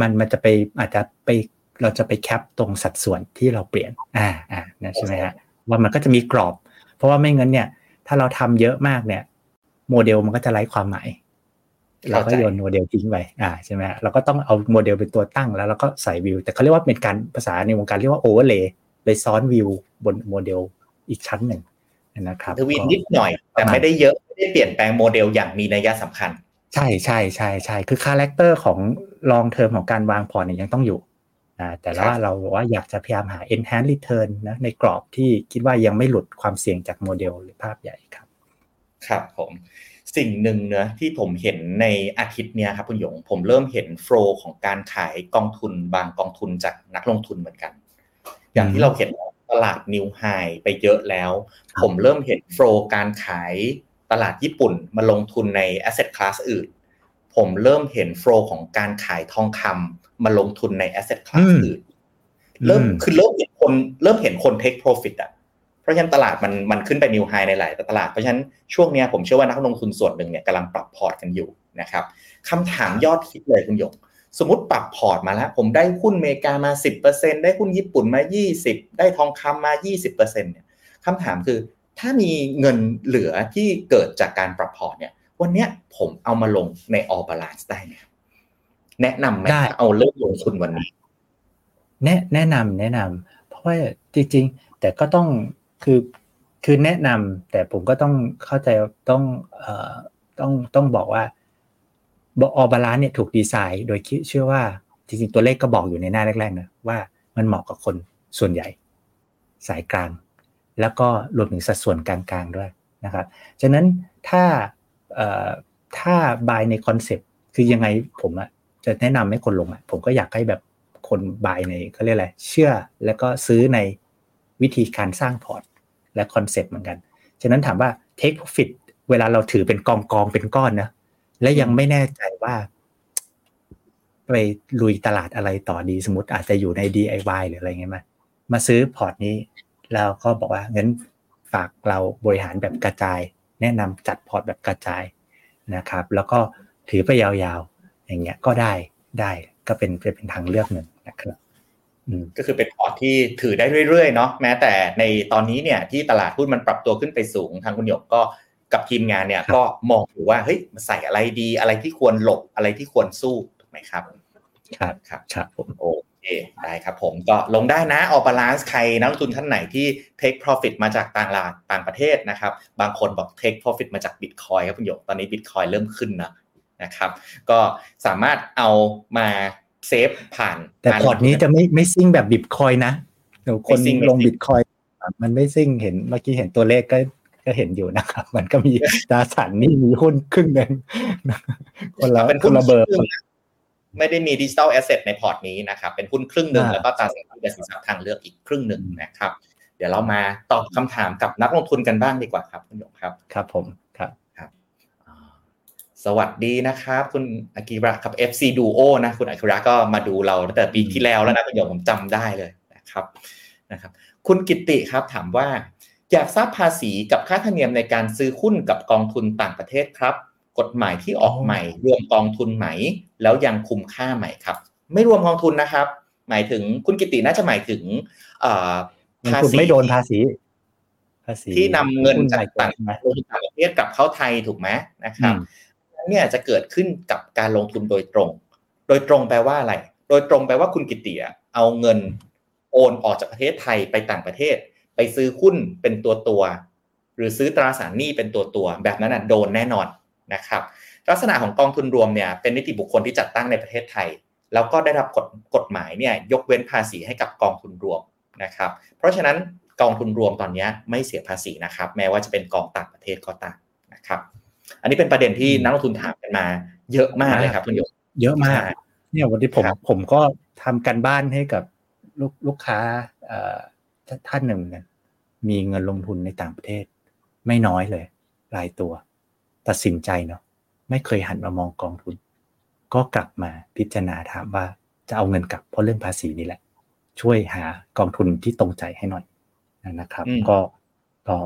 มันมันจะไปอาจจะไป เราจะไป cap ตรงสัดส่วนที่เราเปลี่ยน อ่าอ่านะใช่ไหมฮะว่ามันก็จะมีกรอบ เพราะว่าไม่งั้นเนี่ย ถ้าเราทำเยอะมากเนี่ย โมเดลมันก็จะไร้ความหมาย เราก็โยนโมเดลทิ้งไปอ่าใช่ไหมเราก็ต้องเอาโมเดลเป็นตัวตั้งแล้วเราก็ใส่วิว แต่เขาเรียกว่าเป็นการภาษาในวงการเรียกว่าโอเวอร์เลย์ไปซ้อนวิวบนโมเดลอีกชั้นหนึ่งนะครับ tweak นิดหน่อย แต่ไม่ได้เยอะไม่ได้เปลี่ยนแปลงโมเดลอย่างมีนัยสำคัญ ใช่ใช่ใช่ใช่คือคาแรคเตอร์ของ long term ของการวางพอร์ตเนี่ยยังต้องอยู่ นะแต่ว่าเราว่าอยากจะพยายามหา enhance return นะในกรอบที่คิดว่ายังไม่หลุดความเสี่ยงจากโมเดลหรือภาพใหญ่ครับ ครับผมสิ่งหนึ่งเนะที่ผมเห็นในอาทิตย์เนี้ยครับคุณหยก ผมเริ่มเห็น flow ของการขายกองทุนบางกองทุนจากนักลงทุนเหมือนกัน อย่างที่เราเห็นตลาด new high ไปเยอะแล้ว ผมเริ่มเห็น flow การขายตลาดญี่ปุ่นมาลงทุนใน asset class อื่น ผมเริ่มเห็น flow ของการขายทองคำ มาลงทุนใน asset class อื่นเริ่มคือเริ่มเห็นคนเริ่มเห็นคน take profit อะเพราะฉะนั้นตลาดมันมันขึ้นไป new high ในหลายตลาดเพราะฉะนั้นช่วงนี้ผมเชื่อว่านักลงทุนส่วนหนึ่งเนี่ยกำลังปรับพอร์ตกันอยู่นะครับคำถามยอดฮิตเลยคุณหยกสมมติปรับพอร์ตมาแล้ว ผมได้หุ้นอเมริกามา 10%ได้หุ้นญี่ปุ่นมา 20 ได้ทองคำมา 20%เนี่ยคำถามคือถ้ามีเงินเหลือที่เกิดจากการปรับพอร์ตเนี่ย วันนี้ผมเอามาลงใน All Balance ได้ไหม แนะนำไหมเอาเริ่มลงทุนวันนี้ แนะแนะนำแนะนำเพราะว่าจริง ๆ แต่ก็ต้องคือคือแนะนำแต่ผมก็ต้องเข้าใจต้องเอ่อต้องต้องบอกว่า All Balance เนี่ยถูกดีไซน์ โดยคิดเชื่อว่าจริงๆตัวเลขก็บอกอยู่ในหน้าแรกๆนะว่ามันเหมาะกับคนส่วนใหญ่ สายกลาง แล้วก็รวมถึงสัดส่วนกลางๆด้วยนะครับฉะนั้นถ้าเอ่อถ้า buy in คอนเซปต์คือยังไงผมอะ จะแนะนำให้คนลงอะผมก็อยากให้แบบคน buy in เขาเรียกอะไรเชื่อแล้วก็ซื้อในวิธีการสร้างพอร์ตและคอนเซ็ปต์เหมือนกัน ฉะนั้นถามว่า take profit เวลาเราถือเป็นกองกองเป็นก้อนนะ และยังไม่แน่ใจว่า ไปลุยตลาดอะไรต่อดีสมมติอาจจะอยู่ใน DIY หรืออะไรเงี้ยมามาซื้อพอร์ตนี้ แล้วก็บอกว่างั้นฝากเราบริหารแบบกระจาย แนะนำจัดพอร์ตแบบกระจายนะครับ แล้วก็ถือไปยาว อย่างเงี้ยก็ได้ได้ก็เป็นเป็นทางเลือกหนึ่งนะครับก็คือเป็นพอร์ตที่ถือได้เรื่อยๆเนาะแม้แต่ในตอนนี้เนี่ยที่ตลาดหุ้นมันปรับตัวขึ้นไปสูงทางคุณหยกก็กับทีมงานเนี่ยก็มองอยู่ว่าเฮ้ยใส่อะไรดีอะไรที่ควรหลบอะไรที่ควรสู้ถูกไหมครับครับครับครับผมโอเคได้ครับผมก็ลงได้นะ All Balance ใครนักลงทุนท่านไหนที่ take profit มาจากต่างลาต่างประเทศนะครับ บางคนบอก take profit มาจากบิตคอยครับคุณหยกตอนนี้บิตคอยเริ่มขึ้นนะ นะครับ ก็สามารถเอามาเซฟผ่าน แต่พอร์ตนี้จะไม่ไม่ซิ่งแบบบิตคอยนะเดี๋ยวคนลงบิตคอยมันไม่ซิ่งเห็นเมื่อกี้เห็นตัวเลขก็ก็เห็นอยู่นะครับ มันก็มีตราสารนี่มีหุ้นครึ่งหนึ่งคนละเป็นคนละเบอร์ไม่ได้มี digital asset ในพอร์ตนี้นะครับ เป็นหุ้นครึ่งหนึ่งแล้วก็ตราสารที่เป็นสินทรัพย์ทางเลือกอีกครึ่งหนึ่งนะครับ เดี๋ยวเรามาตอบคำถามกับนักลงทุนกันบ้างดีกว่าครับคุณหยงครับ ครับผมครับ สวัสดีนะครับ คุณอากิระครับ FC Duo นะ คุณอากิระก็มาดูเราตั้งแต่ปีที่แล้วแล้วนะคุณหยงผมจำได้เลยนะครับนะครับ คุณกิติครับถามว่า อยากทราบภาษีกับค่าธรรมเนียมในการซื้อหุ้นกับกองทุนต่างประเทศครับ กฎหมายที่ออกใหม่ รวมกองทุนไหม แล้วยังคุ้มค่าไหมครับ ไม่รวมกองทุนนะครับ หมายถึงคุณกิติน่าจะหมายถึงภาษีไม่โดนภาษีภาษีที่นำเงินจากต่างประเทศกลับเข้าไทยถูกไหมนะครับ เนี่ยจะเกิดขึ้นกับการลงทุนโดยตรง โดยตรงแปลว่าอะไร โดยตรงแปลว่าคุณกิติเอาเงินโอนออกจากประเทศไทยไปต่างประเทศ ไปซื้อหุ้นเป็นตัวตัว หรือซื้อตราสารหนี้เป็นตัวตัวแบบนั้นโดนแน่นอนนะครับ ลักษณะของกองทุนรวมเนี่ยเป็นนิติบุคคลที่จัดตั้งในประเทศไทย แล้วก็ได้รับกฎกฎหมายเนี่ยยกเว้นภาษีให้กับกองทุนรวมนะครับ เพราะฉะนั้นกองทุนรวมตอนนี้ไม่เสียภาษีนะครับ แม้ว่าจะเป็นกองต่างประเทศก็ตามนะครับ อันนี้เป็นประเด็นที่นักลงทุนถามกันมา เยอะมากเลยครับคุณโยมเยอะมาก เนี่ยวันที่ผมครับผมก็ทำกันบ้านให้กับลูกลูกค้าเอ่อท่านหนึ่งเนี่ยมีเงินลงทุนในต่างประเทศ ไม่น้อยเลยรายตัว ตัดสินใจเนาะไม่เคยหันมามองกองทุน ก็กลับมาพิจารณาถามว่าจะเอาเงินกลับเพราะเรื่องภาษีนี่แหละ ช่วยหากองทุนที่ตรงใจให้หน่อยนะครับอืมก็ก็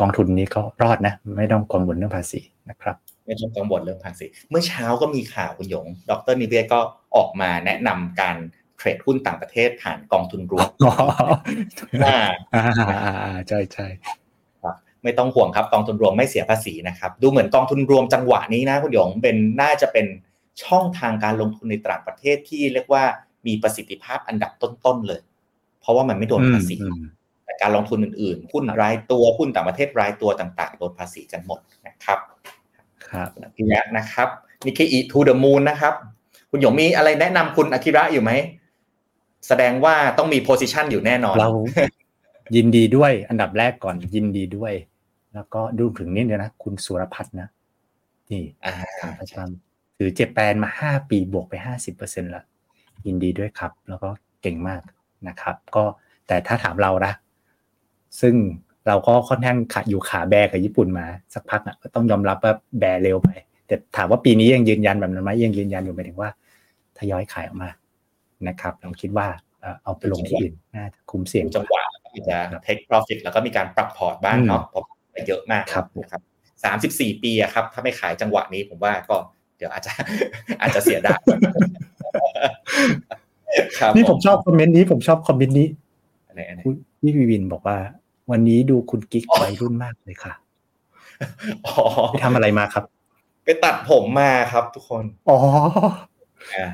กองทุนนี้ก็รอดนะ ไม่ต้องกังวลเรื่องภาษีนะครับ ไม่ต้องกังวลเรื่องภาษี เมื่อเช้าก็มีข่าวคุณหยง ดรนิเวศก็ออกมาแนะนำการเทรดหุ้นต่างประเทศผ่านกองทุนรวมอ๋ออ่าอ่าอ่าอ่าใช่ใช่ครับไม่ต้องห่วงครับกองทุนรวมไม่เสียภาษีนะครับ ดูเหมือนกองทุนรวมจังหวะนี้นะคุณหยงเป็นน่าจะเป็นช่องทางการลงทุนในต่างประเทศที่เรียกว่ามีประสิทธิภาพอันดับต้นๆเลย เพราะว่ามันไม่โดนภาษีอืมแต่ การลงทุนอื่นๆ หุ้นรายตัว หุ้นต่างประเทศรายตัวต่างๆ โดนภาษีกันหมดนะครับครับอากิระนะครับนิเคอิทูเดอะมูนนะครับ คุณหยงมีอะไรแนะนำคุณอากิระอยู่ไหม แสดงว่าต้องมีโพซิชันอยู่แน่นอน เรายินดีด้วยอันดับแรกก่อนยินดีด้วย แล้วก็ดูถึงนี่เลยนะ คุณสุรพัฒน์นะ นี่อ่าทางประจำถือเจแปนมาห้าปีบวกไปห้าสิบเปอร์เซ็นต์ละยินดีด้วยครับ แล้วก็เก่งมากนะครับ ก็แต่ถ้าถามเรานะ ซึ่งเราก็ค่อนข้างขาอยู่ขาแบกกับญี่ปุ่นมาสักพักอะก็ต้องยอมรับว่าแบเร็วไป แต่ถามว่าปีนี้ยังยืนยันแบบนั้นไหมยังยืนยันอยู่หมายถึงว่าทยอยขายออกมานะครับ เราคิดว่าเอ่อเอาไปลงที่อื่นน่าจะคุ้มเสี่ยงดูจังหวะที่จะ take profit แล้วก็มีการปรับพอร์ตบ้างเนาะเพราะเยอะมากครับนะครับสามสิบสี่ปีอะครับ ถ้าไม่ขายจังหวะนี้ผมว่าก็เดี๋ยวอาจจะอาจจะเสียดายครับนี่ผมชอบคอมเมนต์นี้ผมชอบคอมเมนต์นี้ อะไรอันไหนคุณพี่วิวินบอกว่า วันนี้ดูคุณกิ๊กวัยรุ่นมากเลยค่ะอ๋อไปทำอะไรมาครับ ไปตัดผมมาครับทุกคน อ๋ออ่า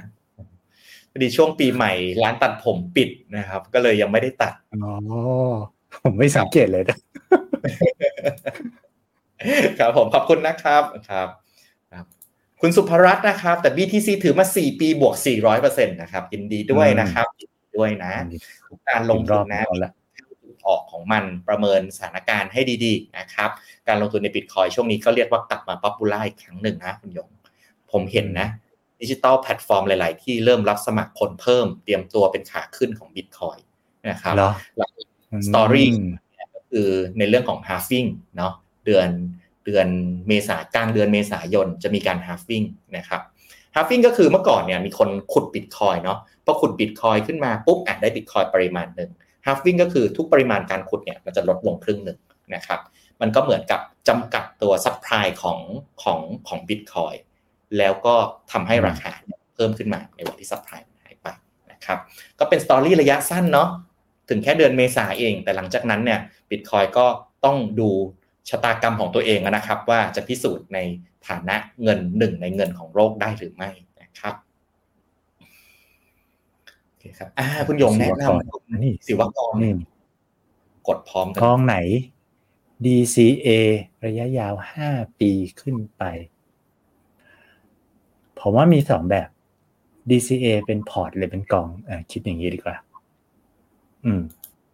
พอดีช่วงปีใหม่ร้านตัดผมปิดนะครับ ก็เลยยังไม่ได้ตัด อ๋อ ผมไม่สังเกตเลยนะครับผมขอบคุณนะครับครับครับคุณสุภรัตน์นะครับ แต่ BTC ถือมา 4 ปีบวก 400%นะครับยินดีด้วยนะครับยิน ดีด้วยนะทุกการลงรทุอนบนะเอาละออกของมันประเมินสถานการณ์ให้ดีๆนะครับ การลงทุนในบิตคอยช่วงนี้ก็เรียกว่ากลับมาป๊อปปูล่าอีกครั้งหนึ่งนะคุณหยง ผมเห็นนะ digital platform หลาย ๆ ที่เริ่มรับสมัครคนเพิ่ม เตรียมตัวเป็นขาขึ้นของบิตคอยนะครับเหรอ story อืมก็คือในเรื่องของ halving เนาะเดือนเดือนเมษากลางเดือนเมษายนจะมีการ halving นะครับ halving ก็คือเมื่อก่อนเนี่ยมีคนขุดบิตคอยเนาะพอขุดบิตคอยขึ้นมาปุ๊บอะได้บิตคอยปริมาณหนึ่ง halving ก็คือทุกปริมาณการขุดเนี่ยมันจะลดลงครึ่งหนึ่งนะครับมันก็เหมือนกับจำกัดตัว supply ของของของบิตคอยแล้วก็ทำให้ราคาเนี่ยเพิ่มขึ้นมาในวันที่ supply มันหายไปนะครับก็เป็นสตอรี่ระยะสั้นเนาะถึงแค่เดือนเมษาเอง แต่หลังจากนั้นเนี่ยบิตคอยก็ต้องดูชะตากรรมของตัวเองนะครับ ว่าจะพิสูจน์ใน ฐานะเงินหนึ่งในเงินของโลกได้หรือไม่นะครับโอเคครับอ่าคุณยงแนะนำคุณนี่ศิวกรนี่กดพร้อมกันกองไหน DCA ระยะยาว5ปีขึ้นไป ผมว่ามีสองแบบ DCA เป็นพอร์ตหรือเป็นกองเออคิดอย่างนี้ดีกว่า อืม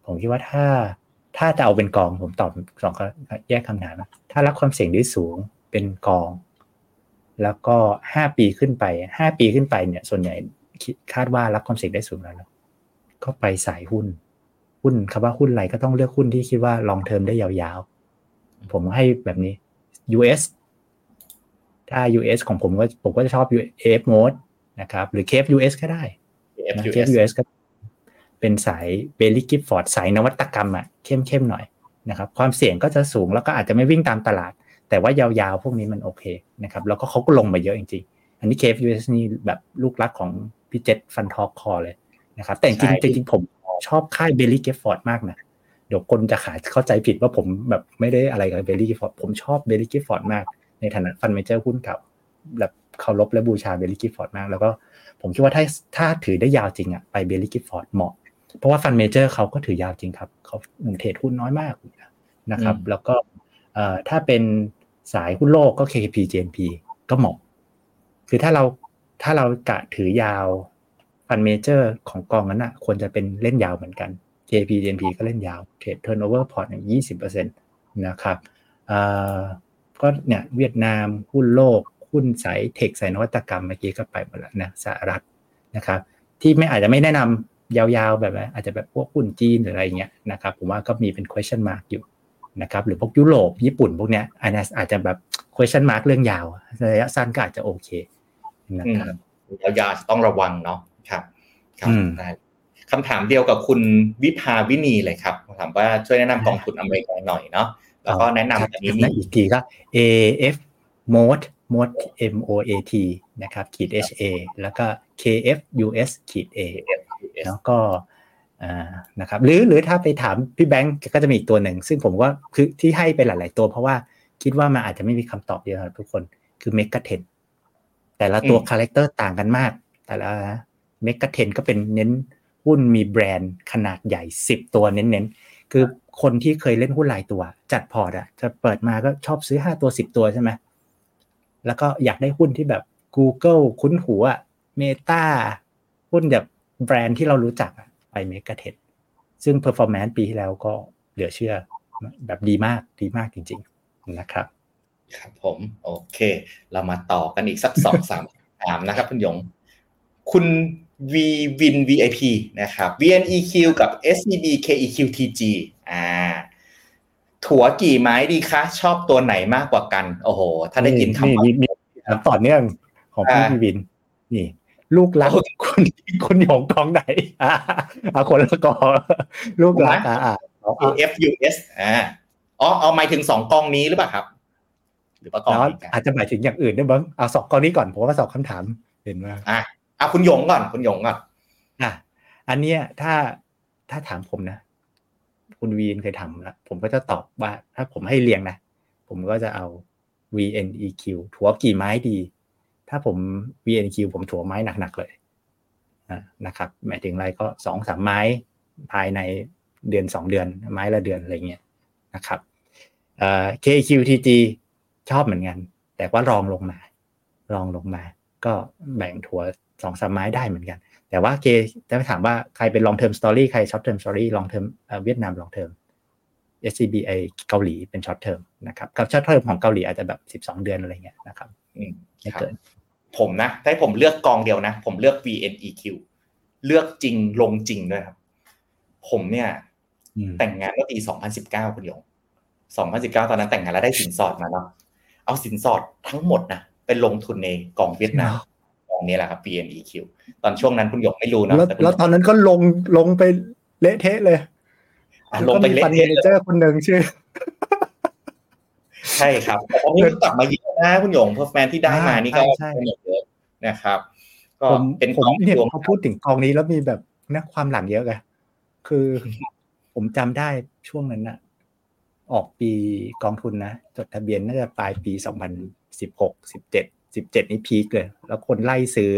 ผมคิดว่าถ้า ถ้าจะเอาเป็นกองผมตอบสองก็แยกคำถามนะถ้ารับความเสี่ยงได้สูง เป็นกอง แล้วก็ห้าปีขึ้นไปห้าปีขึ้นไปเนี่ย ส่วนใหญ่คิดคาดว่ารับความเสี่ยงได้สูงแล้วเนอะก็ไปสายหุ้น หุ้นคำว่าหุ้นอะไรก็ต้องเลือกหุ้นที่คิดว่า long term ได้ยาวๆ ผมให้แบบนี้ US ถ้า US ของผมก็ผมก็จะชอบ AF mode นะครับ หรือ KF US ก็ได้นะ KF US ก็เป็นสาย Baillie Gifford สายนวัตกรรมอะเข้มๆหน่อยนะครับ ความเสี่ยงก็จะสูงแล้วก็อาจจะไม่วิ่งตามตลาด แต่ว่ายาวๆ พวกนี้มันโอเคนะครับแล้วก็เขาก็ลงมาเยอะจริงๆ อันนี้ KF US นี่แบบลูกรักของพี่เจษ Fund Talk Call เลยนะครับ แต่จริงๆจริงๆผมชอบค่าย Baillie Gifford มากนะเดี๋ยวคนจะขาดเข้าใจผิดว่าผมแบบไม่ได้อะไรกับ Baillie Gifford ผมชอบ Baillie Gifford มาก ในฐานะ fund manager หุ้นเก่าแบบเคารพและบูชา Baillie Gifford มาก แล้วก็ผมคิดว่าถ้าถ้าถือได้ยาวจริงอะไป Baillie Gifford เหมาะ เพราะว่า fund manager เขาก็ถือยาวจริงครับเขาเทรดหุ้นน้อยมากนะครับ แล้วก็ถ้าเป็น สายหุ้นโลกก็ KKP GNP ก็เหมาะ คือถ้าเราถ้าเรากะถือยาวฟันเมเจอร์ของกองนั้นอะควรจะเป็นเล่นยาวเหมือนกัน KP GNP ก็เล่นยาวเทรด turnover port อย่างยี่สิบเปอร์เซ็นต์นะครับก็เนี่ยเวียดนามหุ้นโลกหุ้นสายเทคสายนวัตกรรมเมื่อกี้ก็ไปหมดแล้วนะสหรัฐนะครับ ที่ไม่อาจจะไม่แนะนำยาวๆแบบอาจจะแบบพวกหุ้นจีนหรืออะไรเงี้ยนะครับ ผมว่าก็มีเป็น question mark อยู่ นะครับหรือพวกยุโรปญี่ปุ่นพวกเนี้ยอันนี้อาจจะแบบ question mark เรื่องยาวระยะสั้นก็อาจจะโอเคนะครับยาวๆต้องระวังเนาะครับครับได้คำถามเดียวกับคุณวิภาวินีเลยครับถามว่าช่วยแนะนำกองทุนอเมริกาหน่อยเนาะแล้วก็แนะนำอันนี้มีอีกทีก็ AF mode mode M O A T นะครับขีด H A แล้วก็ KF US ขีด A แล้วก็ นะครับหรือหรือถ้าไปถามพี่แบงก์ก็จะมีอีกตัวหนึ่ง ซึ่งผมว่าคือที่ให้ไปหลาย ๆ ตัว เพราะว่าคิดว่ามันอาจจะไม่มีคำตอบเดียวทุกคนคือ Mega Ten แต่ละตัว character ต่างกันมาก แต่ละ Mega Ten ก็เป็นเน้นหุ้นมีแบรนด์ขนาดใหญ่สิบตัวเน้นๆ คือคนที่เคยเล่นหุ้นหลายตัว จัดพอร์ตอะจะเปิดมาก็ชอบซื้อห้าตัวสิบตัวใช่ไหมแล้วก็อยากได้หุ้นที่แบบ Google คุ้นหูอะMeta หุ้นแบบแบรนด์ที่เรารู้จัก ไป Mega Ten ซึ่ง performance ปีที่แล้วก็เหลือเชื่อแบบดีมากดีมากจริง ๆ นะครับ ครับผม โอเค เรามาต่อกันอีกสักสองสามถามนะครับคุณยง คุณ V Win VIP นะครับ VNEQ กับ SCB KEQTG อ่า ถัวกี่ไม้ดีคะ ชอบตัวไหนมากกว่ากัน โอ้โห ถ้าได้ยินคำนี้มีต่อเนื่องของพี่วิน นี่ ลูกรักคุณคุณหยงกองไหนอ่าคนละกองลูกรักอ่า FUS อ่าอ๋อเอาหมายถึงสองกองนี้หรือเปล่าครับ หรือว่ากองอาจจะหมายถึงอย่างอื่นด้วยบ้างเอาสองกองนี้ก่อนผมว่าสองคำถามเห็นไหมอ่าอะคุณหยงก่อนคุณหยงก่อนอะอันเนี้ยถ้าถ้าถามผมนะ คุณวีนเคยทำแล้วผมก็จะตอบว่า ถ้าผมให้เรียงนะ ผมก็จะเอา VNEQ ถัวกี่ไม้ดี ถ้าผม V N Q ผมถัวไม้หนักๆเลยนะครับหมายถึงอะไรก็สองสามไม้ภายในเดือนสองเดือน ไม้ละเดือนอะไรเงี้ยนะครับ KQTG ชอบเหมือนกัน แต่ว่ารองลงมา รองลงมา ก็แบ่งถัวสองสามไม้ได้เหมือนกัน แต่ว่าเคจะถามว่าใครเป็น long term story ใคร short term story long term เวียดนาม long term SCBI เกาหลีเป็น short term นะครับกับ short term ของเกาหลีอาจจะแบบสิบสองเดือนอะไรเงี้ยนะครับไม่เกิน ผมนะถ้าผมเลือกกองเดียวนะ ผมเลือก VNEQ เลือกจริงลงจริงด้วยครับ ผมเนี่ย แต่งงานเมื่อปี 2019 คุณหยง 2019 ตอนนั้นแต่งงานแล้วได้สินสอดมาเนาะเอาสินสอดทั้งหมดนะเป็นลงทุนในกองเวียดนามนี้แหละครับ PNEQ ตอนช่วงนั้นคุณหยกไม่รู้นะแล้วตอนนั้นก็ลงลงไปเละเทะเลยลงไปเละเทะเจอคนหนึ่งชื่อใช่ครับตอนนี้กลับมาเยอะนะคุณหยงเพอร์แมนที่ได้มานี่ก็เยอะนะครับ ก็เป็นผมเนี่ยพอพูดถึงกองนี้แล้วมีแบบนักความหลังเยอะไงคือผมจำได้ช่วงนั้นนะออกปีกองทุนนะจดทะเบียนน่าจะปลายปีสองพันสิบหกสิบเจ็ดสิบเจ็ดนี่พีคเลย แล้วคนไล่ซื้อ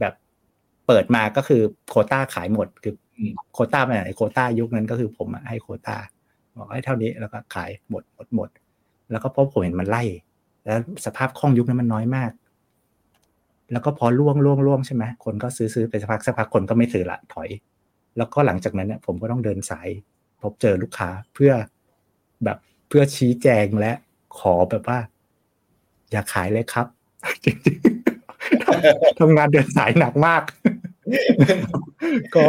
แบบเปิดมาก็คือโคต้าขายหมด คือโคต้าไปไหนโคต้ายุคนั้นก็คือผมให้โคต้าบอกให้เท่านี้แล้วก็ขายหมดหมดหมด แล้วก็พบผมเห็นมันไล่ แล้วสภาพคล่องยุคนั้นมันน้อยมาก แล้วก็พอล่วงล่วงล่วงใช่ไหมคนก็ซื้อซื้อไปสักพักสักพักคนก็ไม่ซื้อละถอย แล้วก็หลังจากนั้นเนี่ยผมก็ต้องเดินสาย พบเจอลูกค้าเพื่อแบบเพื่อชี้แจงและขอแบบว่า อย่าขายเลยครับจริงๆทำงานเดินสายหนักมากก็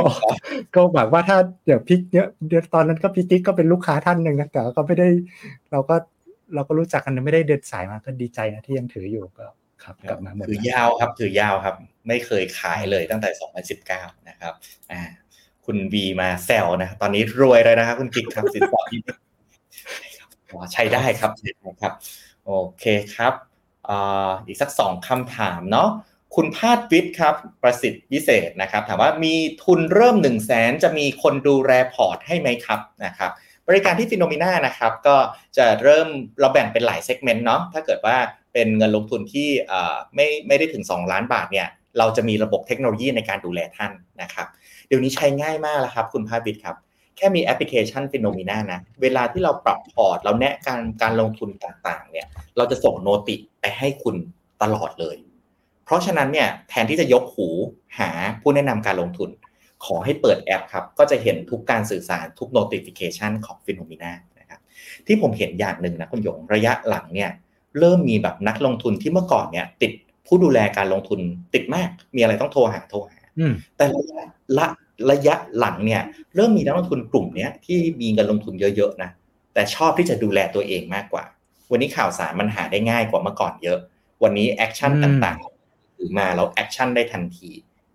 ก็หวังว่าถ้าเดี๋ยวพิกเนี้ยตอนนั้นก็พิกก็เป็นลูกค้าท่านหนึ่งนะแต่ก็ไม่ได้ เราก็ เราก็รู้จักกันไม่ได้เดินสายมาก็ดีใจนะที่ยังถืออยู่ก็ครับกลับมาหมดถือยาวครับถือยาวครับ ไม่เคยขายเลยตั้งแต่ 2019 นะครับอ่าคุณวีมาแซวนะ ตอนนี้รวยเลยนะครับคุณกิ๊กครับสินสอดที่ใช้ได้ครับใช้ได้ครับ โอเคครับอีกสักสองคำถามเนาะคุณพาดวิทย์ครับประสิทธิ์พิเศษนะครับ ถามว่ามีทุนเริ่ม1 0 0 0 0แสนจะมีคนดูแลพอร์ตให้ไหมครับนะครับ บริการที่ FINNOMENA นะครับก็จะเริ่มเราแบ่งเป็นหลาย segment เนาะถ้าเกิดว่าเป็นเงินลงทุนที่ไม่ไม่ได้ถึง 2 ล้านบาทเนี่ยเราจะมีระบบเทคโนโลยีในการดูแลท่านนะครับเดี๋ยวนี้ใช้ง่ายมากแล้วครับ คุณภาบิดครับแค่มีแอปพลิเคชัน FINNOMENA นะ เวลาที่เราปรับพอร์ต เราแนะการการลงทุนต่างๆ เนี่ย เราจะส่ง noti ไปให้คุณตลอดเลย เพราะฉะนั้นเนี่ยแทนที่จะยกหูหาผู้แนะนำการลงทุน ขอให้เปิดแอปครับ ก็จะเห็นทุกการสื่อสารทุก notification ของ FINNOMENA นะครับ ที่ผมเห็นอย่างหนึ่งนะคุณหยงระยะหลังเนี่ยเริ่มมีแบบนักลงทุนที่เมื่อก่อนเนี่ยติดผู้ดูแลการลงทุนติดมาก มีอะไรต้องโทรหาโทรหาอืมแต่ระยะละระยะหลังเนี่ยเริ่มมีนักลงทุนกลุ่มเนี้ยที่มีเงินลงทุนเยอะๆนะแต่ชอบที่จะดูแลตัวเองมากกว่า วันนี้ข่าวสารมันหาได้ง่ายกว่าเมื่อก่อนเยอะ วันนี้ action อืมต่างๆหรือมาเรา action ได้ทันที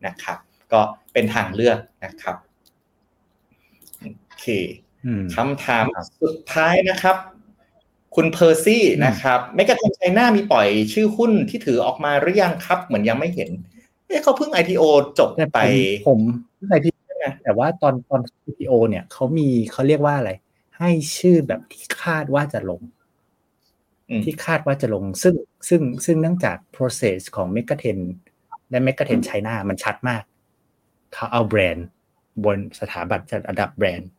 นะครับ ก็เป็นทางเลือกนะครับโอเคอืมคำถามสุดท้ายนะครับ คุณเพอร์ซี่อืมนะครับไม่กระทั่งไชน่ามีปล่อยชื่อหุ้นที่ถือออกมาหรือยังครับ เหมือนยังไม่เห็นเอ๊ะเขาเพิ่ง IPO จบแต่ไป ผมผมในที่ใช่ไหมแต่ว่าตอนตอน CPO เนี่ยเขามีเขาเรียกว่าอะไร ให้ชื่อแบบที่คาดว่าจะลงอืมที่คาดว่าจะลง ซึ่งซึ่งซึ่งเนื่องจาก process ของ m e g a t e n และ m e g a t e n China มันชัดมาก เขาเอาแบรนด์ บนสถาบันจัดอันดับแบรนด์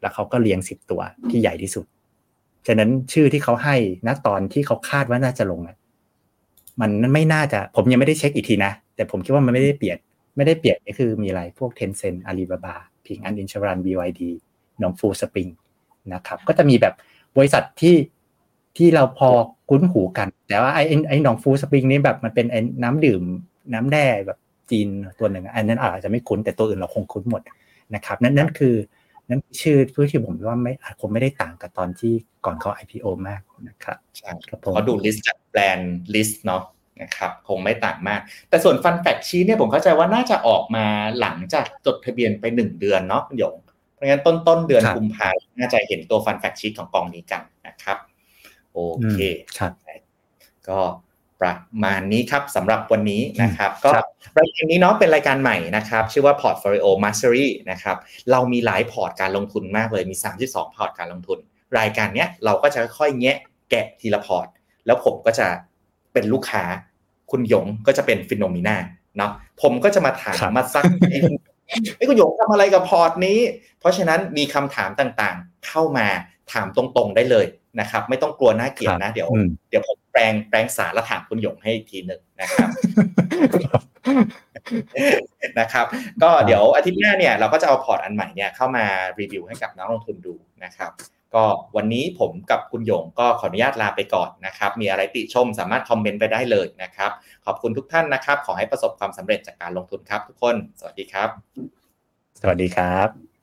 แล้วเขาก็เรียงสิบตัวที่ใหญ่ที่สุด ฉะนั้นชื่อที่เขาให้ณตอนที่เขาคาดว่าน่าจะลงอะมันไม่น่าจะผมยังไม่ได้เช็คอีกทีนะ แต่ผมคิดว่ามันไม่ได้เปลี่ยน ไม่ได้เปลี่ยนนี่คือมีอะไรพวก Tencent Alibaba พิงอันอินชรัน BYD น้องฟูสปริงนะครับก็จะมีแบบบริษัทที่ที่เราพอคุ้นหูกัน แต่ว่าไอ้ไอ้น้องฟูสปริงนี่แบบมันเป็นไอ้น้ำดื่มน้ำแร่แบบ จีนตัวหนึ่งอันนั้นอาจจะไม่คุ้นแต่ตัวอื่นเราคงคุ้นหมดนะครับนั่นนั่นคือนั่นคือชื่อเพื่อที่ผมว่าไม่คงไม่ได้ต่างกับตอนที่ก่อนเขา IPO มากนะครับใช่ครับผมเขาดู list จาก brand list เนาะนะครับคงไม่ต่างมาก แต่ส่วน fund fact sheet เนี่ยผมเข้าใจว่าน่าจะออกมาหลังจากจดทะเบียนไปหนึ่งเดือนเนาะคุณหยงเพราะงั้นต้นต้นๆเดือนครับกุมภาน่าจะเห็นตัว fund fact sheet ของกองนี้กันนะครับ โอเคครับก็ ประมาณนี้ครับสำหรับวันนี้นะครับ ก็ครับรายการนี้เนาะเป็นรายการใหม่นะครับ ชื่อว่า Portfolio Mastery นะครับ เรามีหลายพอร์ตการลงทุนมากเลยมี 32 พอร์ตการลงทุน รายการเนี้ยเราก็จะค่อยๆแงะแกะทีละพอร์ต แล้วผมก็จะเป็นลูกค้า คุณหยงก็จะเป็น Finnomena เนาะผมก็จะมาถามครับมาซักไอ้ไอ้ยคุณหยงทำอะไรกับพอร์ตนี้ เพราะฉะนั้นมีคำถามต่างๆ เข้ามาถามตรงๆได้เลย นะครับ ไม่ต้องกลัวน่าเกลียดนะ เดี๋ยวอืมเดี๋ยวผมแปลงแปลงสารและถามคุณหยงให้อีกทีหนึ่งนะครับนะครับ ก็เดี๋ยวอาทิตย์หน้าเนี่ยเราก็จะเอาพอร์ตอันใหม่เนี่ยเข้ามารีวิวให้กับนักลงทุนดูนะครับ ก็วันนี้ผมกับคุณหยงก็ขออนุญาตลาไปก่อนนะครับ มีอะไรติชมสามารถคอมเมนต์ไปได้เลยนะครับ ขอบคุณทุกท่านนะครับ ขอให้ประสบความสำเร็จจากการลงทุนครับทุกคน สวัสดีครับ สวัสดีครับ